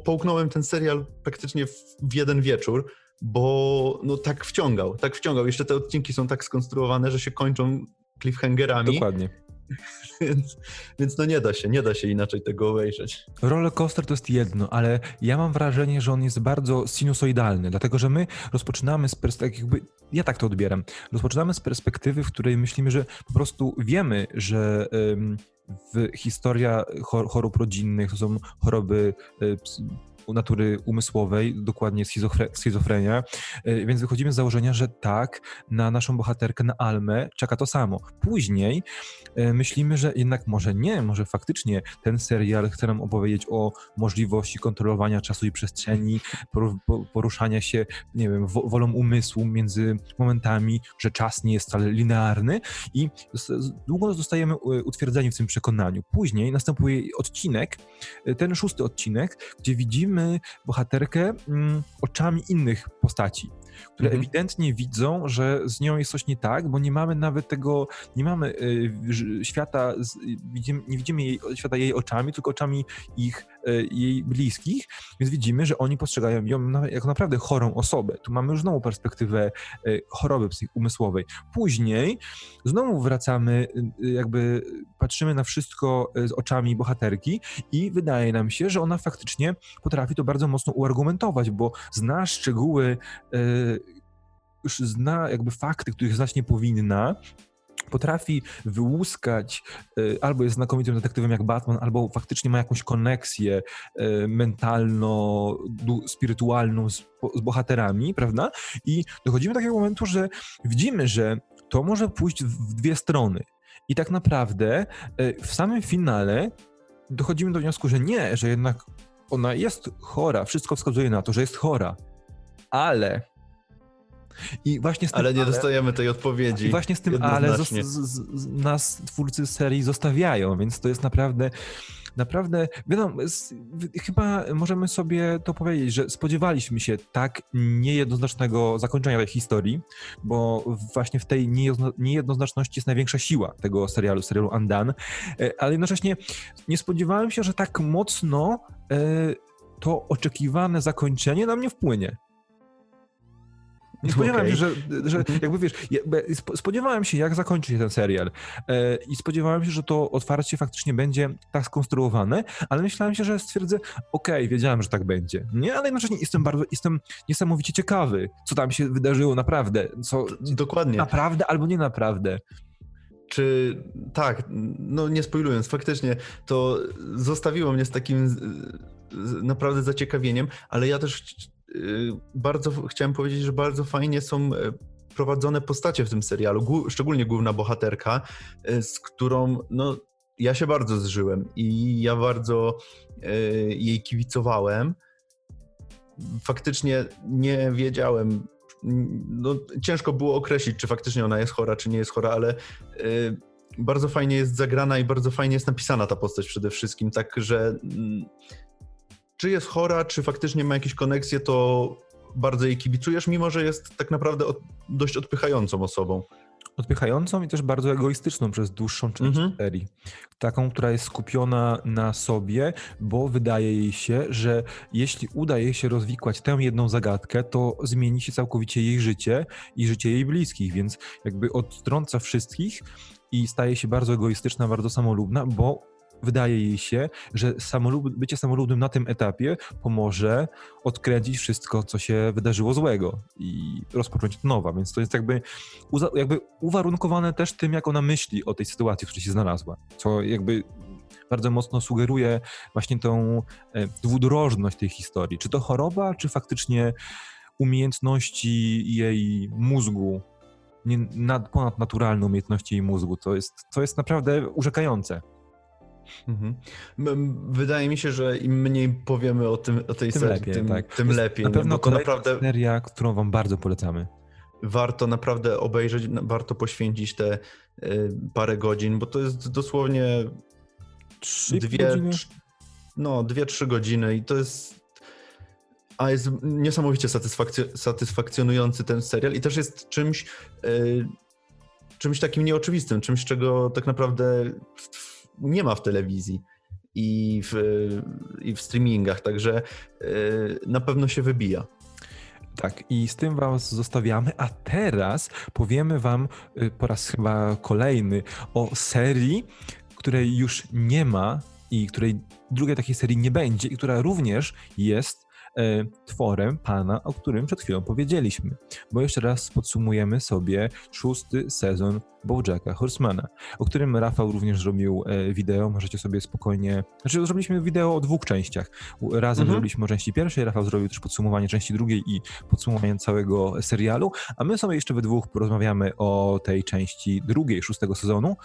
[SPEAKER 2] połknąłem ten serial praktycznie w jeden wieczór, bo no tak wciągał, tak wciągał. Jeszcze te odcinki są tak skonstruowane, że się kończą cliffhangerami.
[SPEAKER 1] Dokładnie.
[SPEAKER 2] więc, więc no nie da się, nie da się inaczej tego obejrzeć.
[SPEAKER 1] Roller coaster to jest jedno, ale ja mam wrażenie, że on jest bardzo sinusoidalny, dlatego że my rozpoczynamy z perspektywy, ja tak to odbieram, rozpoczynamy z perspektywy, w której myślimy, że po prostu wiemy, że w historia chorób rodzinnych to są choroby y, natury umysłowej, dokładnie schizofrenia, e, więc wychodzimy z założenia, że tak, na naszą bohaterkę, na Almę czeka to samo. Później e, myślimy, że jednak może nie, może faktycznie ten serial chce nam opowiedzieć o możliwości kontrolowania czasu i przestrzeni, poruszania się, nie wiem, wolą umysłu między momentami, że czas nie jest wcale linearny i długo zostajemy e, utwierdzeni w tym przekonaniu. Później następuje odcinek, ten szósty odcinek, gdzie widzimy widzimy bohaterkę mm, oczami innych postaci, które mhm. ewidentnie widzą, że z nią jest coś nie tak, bo nie mamy nawet tego, nie mamy y, świata, widzimy, nie widzimy jej, świata jej oczami, tylko oczami ich, y, jej bliskich, więc widzimy, że oni postrzegają ją jako naprawdę chorą osobę. Tu mamy już znowu perspektywę y, choroby umysłowej. Później znowu wracamy, y, jakby patrzymy na wszystko z oczami bohaterki i wydaje nam się, że ona faktycznie potrafi to bardzo mocno uargumentować, bo zna szczegóły już zna jakby fakty, których znać nie powinna, potrafi wyłuskać, e, albo jest znakomitym detektywem jak Batman, albo faktycznie ma jakąś koneksję e, mentalno-spirytualną z, z bohaterami, prawda? I dochodzimy do takiego momentu, że widzimy, że to może pójść w dwie strony. I tak naprawdę e, w samym finale dochodzimy do wniosku, że nie, że jednak ona jest chora, wszystko wskazuje na to, że jest chora, ale
[SPEAKER 2] i właśnie tym, ale nie ale, dostajemy tej odpowiedzi.
[SPEAKER 1] I właśnie z tym ale z, z, nas twórcy serii zostawiają, więc to jest naprawdę naprawdę, wiadomo, z, chyba możemy sobie to powiedzieć, że spodziewaliśmy się tak niejednoznacznego zakończenia tej historii, bo właśnie w tej niejednoznaczności jest największa siła tego serialu, serialu Undone, e, ale jednocześnie nie spodziewałem się, że tak mocno e, to oczekiwane zakończenie na mnie wpłynie. Nie spodziewałem
[SPEAKER 2] Okej.
[SPEAKER 1] się, że, że jakby wiesz, spodziewałem się, jak zakończy się ten serial. E, I spodziewałem się, że to otwarcie faktycznie będzie tak skonstruowane, ale myślałem się, że stwierdzę, okej, wiedziałem, że tak będzie. Nie, ale jednocześnie jestem bardzo, jestem niesamowicie ciekawy, co tam się wydarzyło naprawdę. Co,
[SPEAKER 2] Dokładnie.
[SPEAKER 1] naprawdę albo nie naprawdę.
[SPEAKER 2] Czy tak, no nie spoilując, faktycznie to zostawiło mnie z takim naprawdę zaciekawieniem, ale ja też bardzo chciałem powiedzieć, że bardzo fajnie są e, prowadzone postacie w tym serialu, szczególnie główna bohaterka, e, z którą no, ja się bardzo zżyłem i ja bardzo e, jej kibicowałem. Faktycznie nie wiedziałem, no, ciężko było określić, czy faktycznie ona jest chora, czy nie jest chora, ale y, bardzo fajnie jest zagrana i bardzo fajnie jest napisana ta postać przede wszystkim, tak że czy jest chora, czy faktycznie ma jakieś koneksje, to bardzo jej kibicujesz, mimo że jest tak naprawdę od, dość odpychającą osobą.
[SPEAKER 1] Odpychającą i też bardzo egoistyczną przez dłuższą część
[SPEAKER 2] Mhm.
[SPEAKER 1] serii. Taką, która jest skupiona na sobie, bo wydaje jej się, że jeśli uda jej się rozwikłać tę jedną zagadkę, to zmieni się całkowicie jej życie i życie jej bliskich, więc jakby odtrąca wszystkich i staje się bardzo egoistyczna, bardzo samolubna, bo wydaje jej się, że samolub, bycie samolubnym na tym etapie pomoże odkręcić wszystko, co się wydarzyło złego i rozpocząć od nowa, więc to jest jakby, jakby uwarunkowane też tym, jak ona myśli o tej sytuacji, w której się znalazła, co jakby bardzo mocno sugeruje właśnie tą e, dwudrożność tej historii. Czy to choroba, czy faktycznie umiejętności jej mózgu, nie, nad, ponadnaturalne umiejętności jej mózgu. To jest, to jest naprawdę urzekające.
[SPEAKER 2] Mhm. Wydaje mi się, że im mniej powiemy o, tym, o tej
[SPEAKER 1] Tym
[SPEAKER 2] serii,
[SPEAKER 1] lepiej,
[SPEAKER 2] tym,
[SPEAKER 1] tak.
[SPEAKER 2] tym lepiej.
[SPEAKER 1] Na pewno
[SPEAKER 2] to naprawdę
[SPEAKER 1] seria, którą wam bardzo polecamy.
[SPEAKER 2] warto naprawdę obejrzeć, warto poświęcić te y, parę godzin, bo to jest dosłownie
[SPEAKER 1] Trzy
[SPEAKER 2] dwie,
[SPEAKER 1] godziny?
[SPEAKER 2] no, dwie, trzy godziny i to jest a jest niesamowicie satysfakcjo- satysfakcjonujący ten serial i też jest czymś y, czymś takim nieoczywistym, czymś, czego tak naprawdę w- nie ma w telewizji i w, i w streamingach, także y, na pewno się wybija.
[SPEAKER 1] Tak, i z tym was zostawiamy, a teraz powiemy wam y, po raz chyba kolejny o serii, której już nie ma i której drugiej takiej serii nie będzie i która również jest e, tworem pana, o którym przed chwilą powiedzieliśmy. Bo jeszcze raz podsumujemy sobie szósty sezon Bojacka Horsemana, o którym Rafał również zrobił e, wideo, możecie sobie spokojnie... Znaczy zrobiliśmy wideo o dwóch częściach. Razem
[SPEAKER 2] Mhm.
[SPEAKER 1] zrobiliśmy o części pierwszej, Rafał zrobił też podsumowanie części drugiej i podsumowanie całego serialu, a my sobie jeszcze we dwóch porozmawiamy o tej części drugiej szóstego sezonu,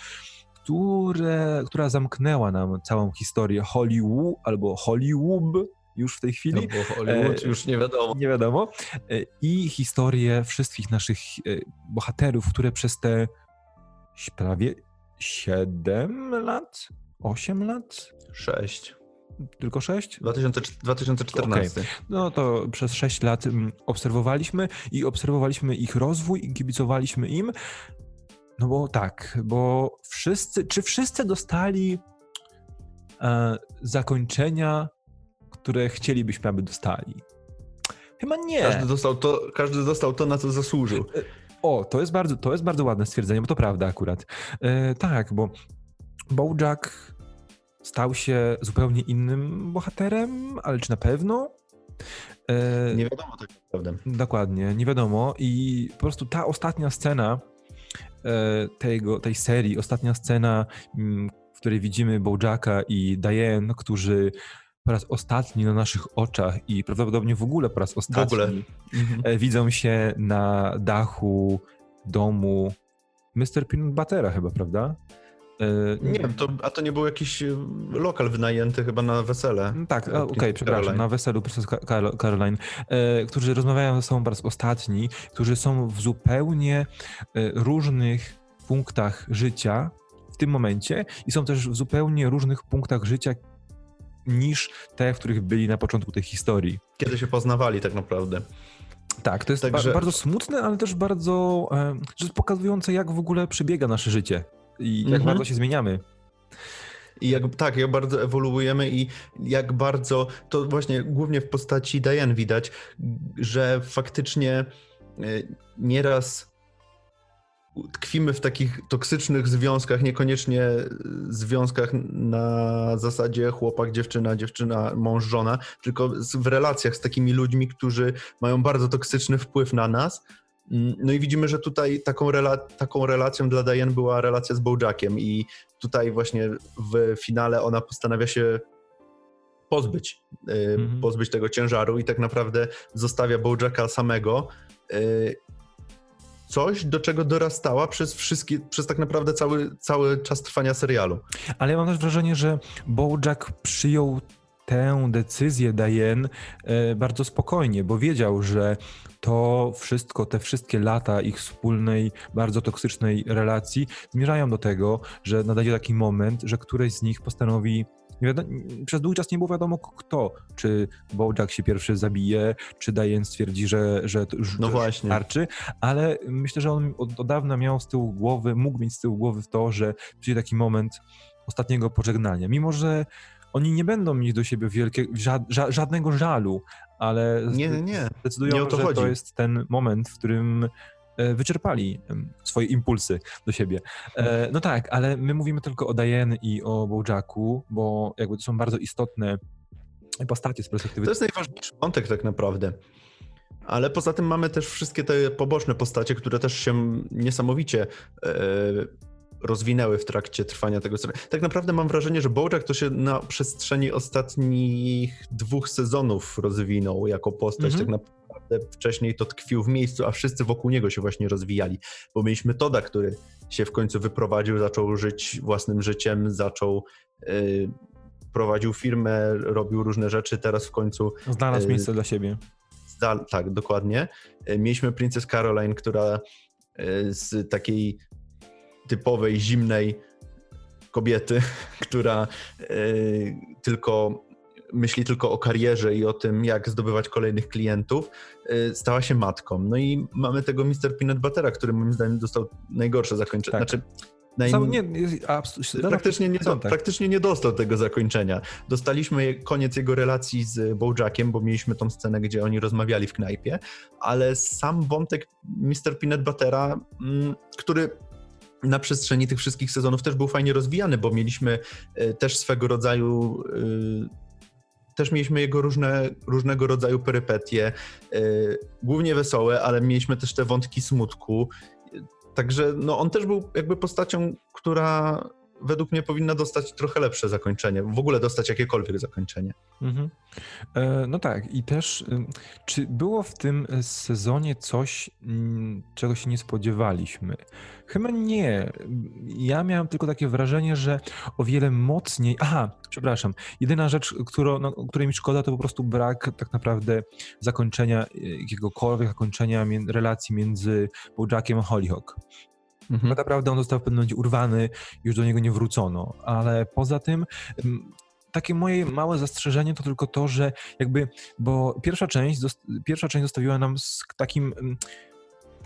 [SPEAKER 1] które, która zamknęła nam całą historię Hollywood albo Hollywood już w tej chwili.
[SPEAKER 2] No bo Hollywood
[SPEAKER 1] E,
[SPEAKER 2] już nie wiadomo.
[SPEAKER 1] Nie wiadomo. E, I historię wszystkich naszych e, bohaterów, które przez te prawie 7 lat, 8 lat,
[SPEAKER 2] Sześć.
[SPEAKER 1] tylko 6?
[SPEAKER 2] 2000, 2014.
[SPEAKER 1] No to przez 6 lat mm, obserwowaliśmy i obserwowaliśmy ich rozwój i kibicowaliśmy im. No bo tak, bo wszyscy, czy wszyscy dostali e, zakończenia, które chcielibyśmy, aby dostali? Chyba nie.
[SPEAKER 2] Każdy, dostał to, każdy dostał to, na co zasłużył.
[SPEAKER 1] O, to jest bardzo, to jest bardzo ładne stwierdzenie, bo to prawda akurat. E, tak, bo Bojack stał się zupełnie innym bohaterem, ale czy na pewno? E,
[SPEAKER 2] Nie wiadomo tak naprawdę.
[SPEAKER 1] Dokładnie, nie wiadomo. I po prostu ta ostatnia scena e, tego, tej serii, ostatnia scena, mm, w której widzimy Bojacka i Diane, którzy po raz ostatni na naszych oczach i prawdopodobnie w ogóle po raz ostatni.
[SPEAKER 2] Mhm.
[SPEAKER 1] e, widzą się na dachu domu Mr. Peanut Buttera chyba, prawda? E,
[SPEAKER 2] Nie wiem, to, a to nie był jakiś e, lokal wynajęty chyba na wesele.
[SPEAKER 1] Tak, a,
[SPEAKER 2] E,
[SPEAKER 1] okej, przepraszam,
[SPEAKER 2] Caroline.
[SPEAKER 1] na weselu Princess Caroline, którzy rozmawiają ze sobą po raz ostatni, którzy są w zupełnie różnych punktach życia w tym momencie i są też w zupełnie różnych punktach życia niż te, w których byli na początku tej historii.
[SPEAKER 2] Kiedy się poznawali tak naprawdę.
[SPEAKER 1] Tak, to jest
[SPEAKER 2] Także-
[SPEAKER 1] ba- bardzo smutne, ale też bardzo e, pokazujące, jak w ogóle przebiega nasze życie i jak
[SPEAKER 2] Mhm.
[SPEAKER 1] bardzo się zmieniamy.
[SPEAKER 2] I jak, tak, jak bardzo ewoluujemy i jak bardzo, to właśnie głównie w postaci Diane widać, że faktycznie nieraz tkwimy w takich toksycznych związkach, niekoniecznie związkach na zasadzie chłopak, dziewczyna, dziewczyna, mąż, żona, tylko w relacjach z takimi ludźmi, którzy mają bardzo toksyczny wpływ na nas. No i widzimy, że tutaj taką, rela taką relacją dla Diane była relacja z Bojackiem i tutaj właśnie w finale ona postanawia się pozbyć, mhm. pozbyć tego ciężaru i tak naprawdę zostawia Bojacka samego y, coś, do czego dorastała przez wszystkie, przez tak naprawdę cały, cały czas trwania serialu.
[SPEAKER 1] Ale ja mam też wrażenie, że Bojack przyjął tę decyzję Diane e, bardzo spokojnie, bo wiedział, że to wszystko, te wszystkie lata ich wspólnej, bardzo toksycznej relacji zmierzają do tego, że nadejdzie taki moment, że któreś z nich postanowi Wiadomo, przez długi czas nie było wiadomo kto, czy Bojack się pierwszy zabije, czy Diane stwierdzi, że, że to już
[SPEAKER 2] no właśnie.
[SPEAKER 1] ale myślę, że on od, od dawna miał z tyłu głowy, mógł mieć z tyłu głowy w to, że przyjdzie taki moment ostatniego pożegnania. Mimo, że oni nie będą mieć do siebie wielkie, ża żadnego żalu, ale
[SPEAKER 2] nie, nie.
[SPEAKER 1] zdecydują, nie to że chodzi. to jest ten moment, w którym wyczerpali swoje impulsy do siebie. E, no tak, ale my mówimy tylko o Diane i o Bojacku, bo jakby to są bardzo istotne postacie z perspektywy...
[SPEAKER 2] To jest najważniejszy wątek tak naprawdę. Ale poza tym mamy też wszystkie te poboczne postacie, które też się niesamowicie e, rozwinęły w trakcie trwania tego serialu. Tak naprawdę mam wrażenie, że Bojack to się na przestrzeni ostatnich dwóch sezonów rozwinął jako postać. Mm -hmm. Tak naprawdę wcześniej to tkwił w miejscu, a wszyscy wokół niego się właśnie rozwijali. Bo mieliśmy Toda, który się w końcu wyprowadził, zaczął żyć własnym życiem, zaczął yy, prowadził firmę, robił różne rzeczy, teraz w końcu...
[SPEAKER 1] Znalazł yy, miejsce dla siebie.
[SPEAKER 2] tak, dokładnie. Yy, mieliśmy Princess Caroline, która y, z takiej typowej, zimnej kobiety, która y, tylko myśli tylko o karierze i o tym, jak zdobywać kolejnych klientów, y, stała się matką. No i mamy tego Mr. Peanut Buttera, który moim zdaniem dostał najgorsze zakończenie. Tak. Znaczy,
[SPEAKER 1] Sam, nie,
[SPEAKER 2] praktycznie, nie, tak. praktycznie nie dostał tego zakończenia. Dostaliśmy koniec jego relacji z Bojackiem, bo mieliśmy tą scenę, gdzie oni rozmawiali w knajpie, ale sam wątek Mr. Peanut Buttera, mm, który na przestrzeni tych wszystkich sezonów też był fajnie rozwijany, bo mieliśmy e, też swego rodzaju e, też mieliśmy jego różne, różnego rodzaju perypetie, e, głównie wesołe, ale mieliśmy też te wątki smutku. Także no, on też był jakby postacią, która według mnie powinna dostać trochę lepsze zakończenie, w ogóle dostać jakiekolwiek zakończenie. Mhm.
[SPEAKER 1] E, no tak, i też czy było w tym sezonie coś, czego się nie spodziewaliśmy? Chyba nie. Ja miałem tylko takie wrażenie, że o wiele mocniej. Aha, przepraszam. Jedyna rzecz, którą, no, której mi szkoda, to po prostu brak tak naprawdę zakończenia, e, jakiegokolwiek zakończenia relacji między Bojackiem a Hollyhock. Mhm. Tak naprawdę on został w pewnym momencie urwany, już do niego nie wrócono. Ale poza tym takie moje małe zastrzeżenie to tylko to, że jakby, bo pierwsza część, pierwsza część zostawiła nam z takim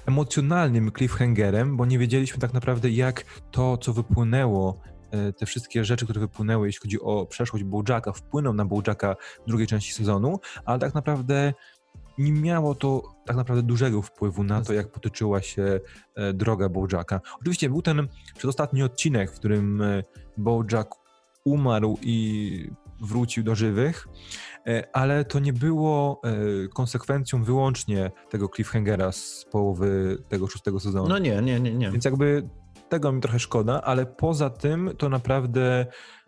[SPEAKER 1] emocjonalnym cliffhangerem, bo nie wiedzieliśmy tak naprawdę, jak to, co wypłynęło, e, te wszystkie rzeczy, które wypłynęły, jeśli chodzi o przeszłość Bojacka, wpłyną na Bojacka drugiej części sezonu, ale tak naprawdę nie miało to tak naprawdę dużego wpływu na to, jak potoczyła się e, droga Bojacka. Oczywiście był ten przedostatni odcinek, w którym e, Bojack umarł i wrócił do żywych, e, ale to nie było konsekwencją wyłącznie tego cliffhangera z połowy tego szóstego sezonu.
[SPEAKER 2] No nie, nie, nie, nie.
[SPEAKER 1] Więc jakby tego mi trochę szkoda, ale poza tym to naprawdę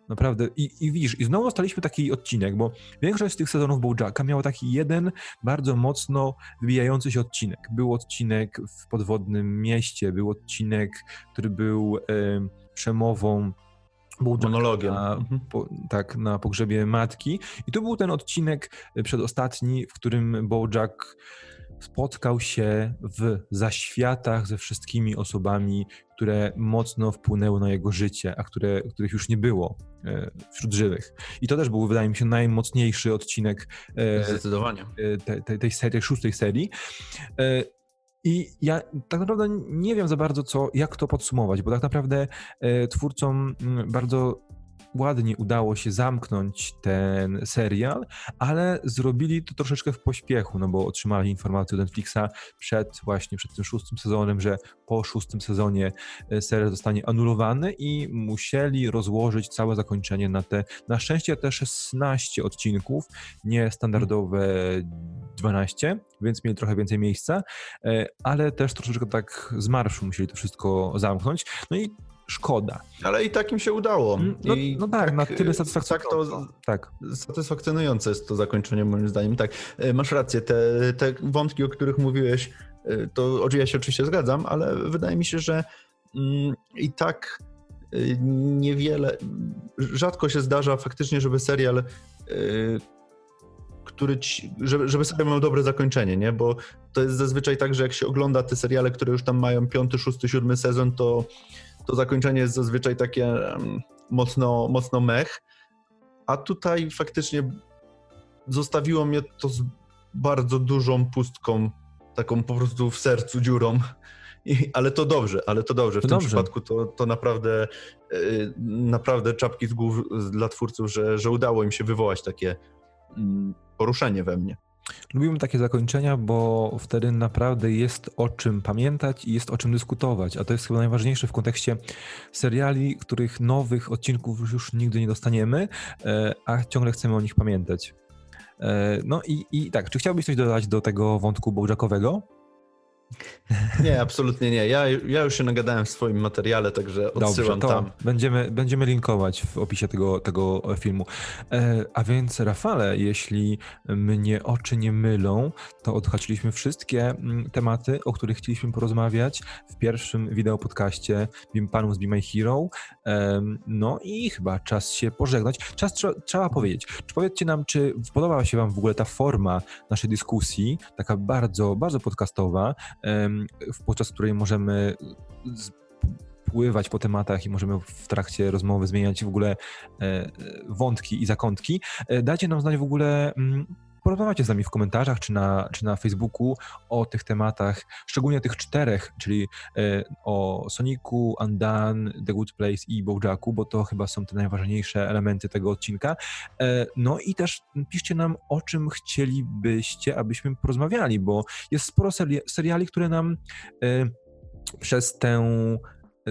[SPEAKER 1] Naprawdę. I, I widzisz, i znowu dostaliśmy taki odcinek, bo większość z tych sezonów Bojacka miała taki jeden bardzo mocno wybijający się odcinek. Był odcinek w podwodnym mieście, był odcinek, który był przemową
[SPEAKER 2] Monologiem.
[SPEAKER 1] Na, mhm. po, tak, na pogrzebie matki. I tu był ten odcinek przedostatni, w którym Bojack spotkał się w zaświatach ze wszystkimi osobami, które mocno wpłynęły na jego życie, a które, których już nie było e, wśród żywych. I to też był, wydaje mi się, najmocniejszy odcinek
[SPEAKER 2] e, Zdecydowanie.
[SPEAKER 1] E, tej, tej, tej, serii, tej szóstej serii. I ja tak naprawdę nie wiem za bardzo, co, jak to podsumować, bo tak naprawdę twórcom mm, bardzo ładnie udało się zamknąć ten serial, ale zrobili to troszeczkę w pośpiechu, no bo otrzymali informację od Netflixa przed właśnie przed tym szóstym sezonem, że po szóstym sezonie e, serial zostanie anulowany i musieli rozłożyć całe zakończenie na te, na szczęście te 16 odcinków, nie standardowe 12, więc mieli trochę więcej miejsca, e, ale też troszeczkę tak z marszu musieli to wszystko zamknąć. No i szkoda.
[SPEAKER 2] Ale i tak im się udało.
[SPEAKER 1] Mm, No, no tak, na tyle
[SPEAKER 2] tak
[SPEAKER 1] satysfakcjonujące.
[SPEAKER 2] to
[SPEAKER 1] Tak.
[SPEAKER 2] satysfakcjonujące jest to zakończenie moim zdaniem. Tak, e, masz rację, te, te wątki, o których mówiłeś, e, to ja się oczywiście zgadzam, ale wydaje mi się, że mm, i tak niewiele, rzadko się zdarza faktycznie, żeby serial, który ci, żeby, żeby serial miał dobre zakończenie, nie? Bo to jest zazwyczaj tak, że jak się ogląda te seriale, które już tam mają piąty, szósty, siódmy sezon, to to zakończenie jest zazwyczaj takie mocno, mocno mech, a tutaj faktycznie zostawiło mnie to z bardzo dużą pustką, taką po prostu w sercu dziurą. I, ale to dobrze, ale to dobrze. W
[SPEAKER 1] To
[SPEAKER 2] tym
[SPEAKER 1] dobrze.
[SPEAKER 2] przypadku to, to naprawdę, y, naprawdę czapki z głów dla twórców, że, że udało im się wywołać takie mm, poruszenie we mnie.
[SPEAKER 1] Lubimy takie zakończenia, bo wtedy naprawdę jest o czym pamiętać i jest o czym dyskutować, a to jest chyba najważniejsze w kontekście seriali, których nowych odcinków już nigdy nie dostaniemy, e, a ciągle chcemy o nich pamiętać. E, No i, i tak, czy chciałbyś coś dodać do tego wątku Bojackowego?
[SPEAKER 2] Nie, absolutnie nie. Ja, ja już się nagadałem w swoim materiale, także odsyłam
[SPEAKER 1] to
[SPEAKER 2] tam.
[SPEAKER 1] Będziemy, będziemy linkować w opisie tego, tego filmu. E, a więc, Rafale, jeśli mnie oczy nie mylą, to odhaczyliśmy wszystkie mm, tematy, o których chcieliśmy porozmawiać w pierwszym wideo podcaście Bim Panów z Be My Hero. No i chyba czas się pożegnać. Czas trze- trzeba powiedzieć. Czy powiedzcie nam, czy podobała się wam w ogóle ta forma naszej dyskusji, taka bardzo, bardzo podcastowa, podczas której możemy pływać po tematach i możemy w trakcie rozmowy zmieniać w ogóle e, e, wątki i zakątki. E, Dajcie nam znać w ogóle, mm, porozmawiajcie z nami w komentarzach czy na, czy na Facebooku o tych tematach, szczególnie tych czterech, czyli e, o Sonicu, Undone, The Good Place i Bojacku, bo to chyba są te najważniejsze elementy tego odcinka. E, No i też piszcie nam, o czym chcielibyście, abyśmy porozmawiali, bo jest sporo seri- seriali, które nam e, przez tę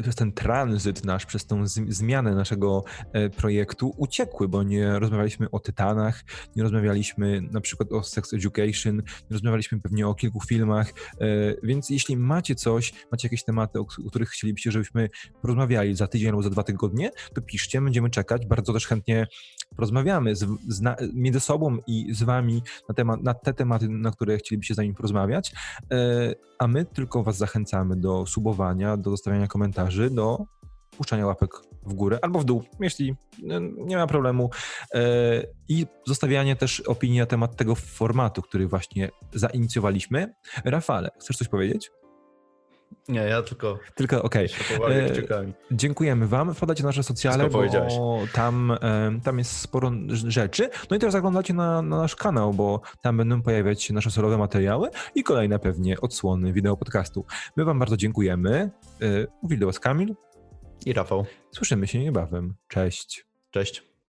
[SPEAKER 1] przez ten tranzyt nasz, przez tą zmianę naszego e, projektu uciekły, bo nie rozmawialiśmy o Tytanach, nie rozmawialiśmy na przykład o Sex Education, nie rozmawialiśmy pewnie o kilku filmach, e, więc jeśli macie coś, macie jakieś tematy, o, których chcielibyście, żebyśmy porozmawiali za tydzień albo za dwa tygodnie, to piszcie, będziemy czekać, bardzo też chętnie porozmawiamy z, z między sobą i z wami na, temat, na te tematy, na które chcielibyście z nami porozmawiać, e, a my tylko was zachęcamy do subowania, do zostawiania komentarzy, do puszczania łapek w górę albo w dół, jeśli e, nie ma problemu. E, I zostawianie też opinii na temat tego formatu, który właśnie zainicjowaliśmy. Rafale, chcesz coś powiedzieć?
[SPEAKER 2] Nie, ja tylko
[SPEAKER 1] Tylko okej.
[SPEAKER 2] pobawię
[SPEAKER 1] E. Dziękujemy Wam. Wpadajcie na nasze socjale, bo tam, em, tam jest sporo rzeczy. No i też zaglądacie na, na nasz kanał, bo tam będą pojawiać się nasze solowe materiały i kolejne pewnie odsłony wideo podcastu. My Wam bardzo dziękujemy. E, Mówili do Was Kamil.
[SPEAKER 2] I Rafał,
[SPEAKER 1] Słyszymy się niebawem. Cześć.
[SPEAKER 2] cześć.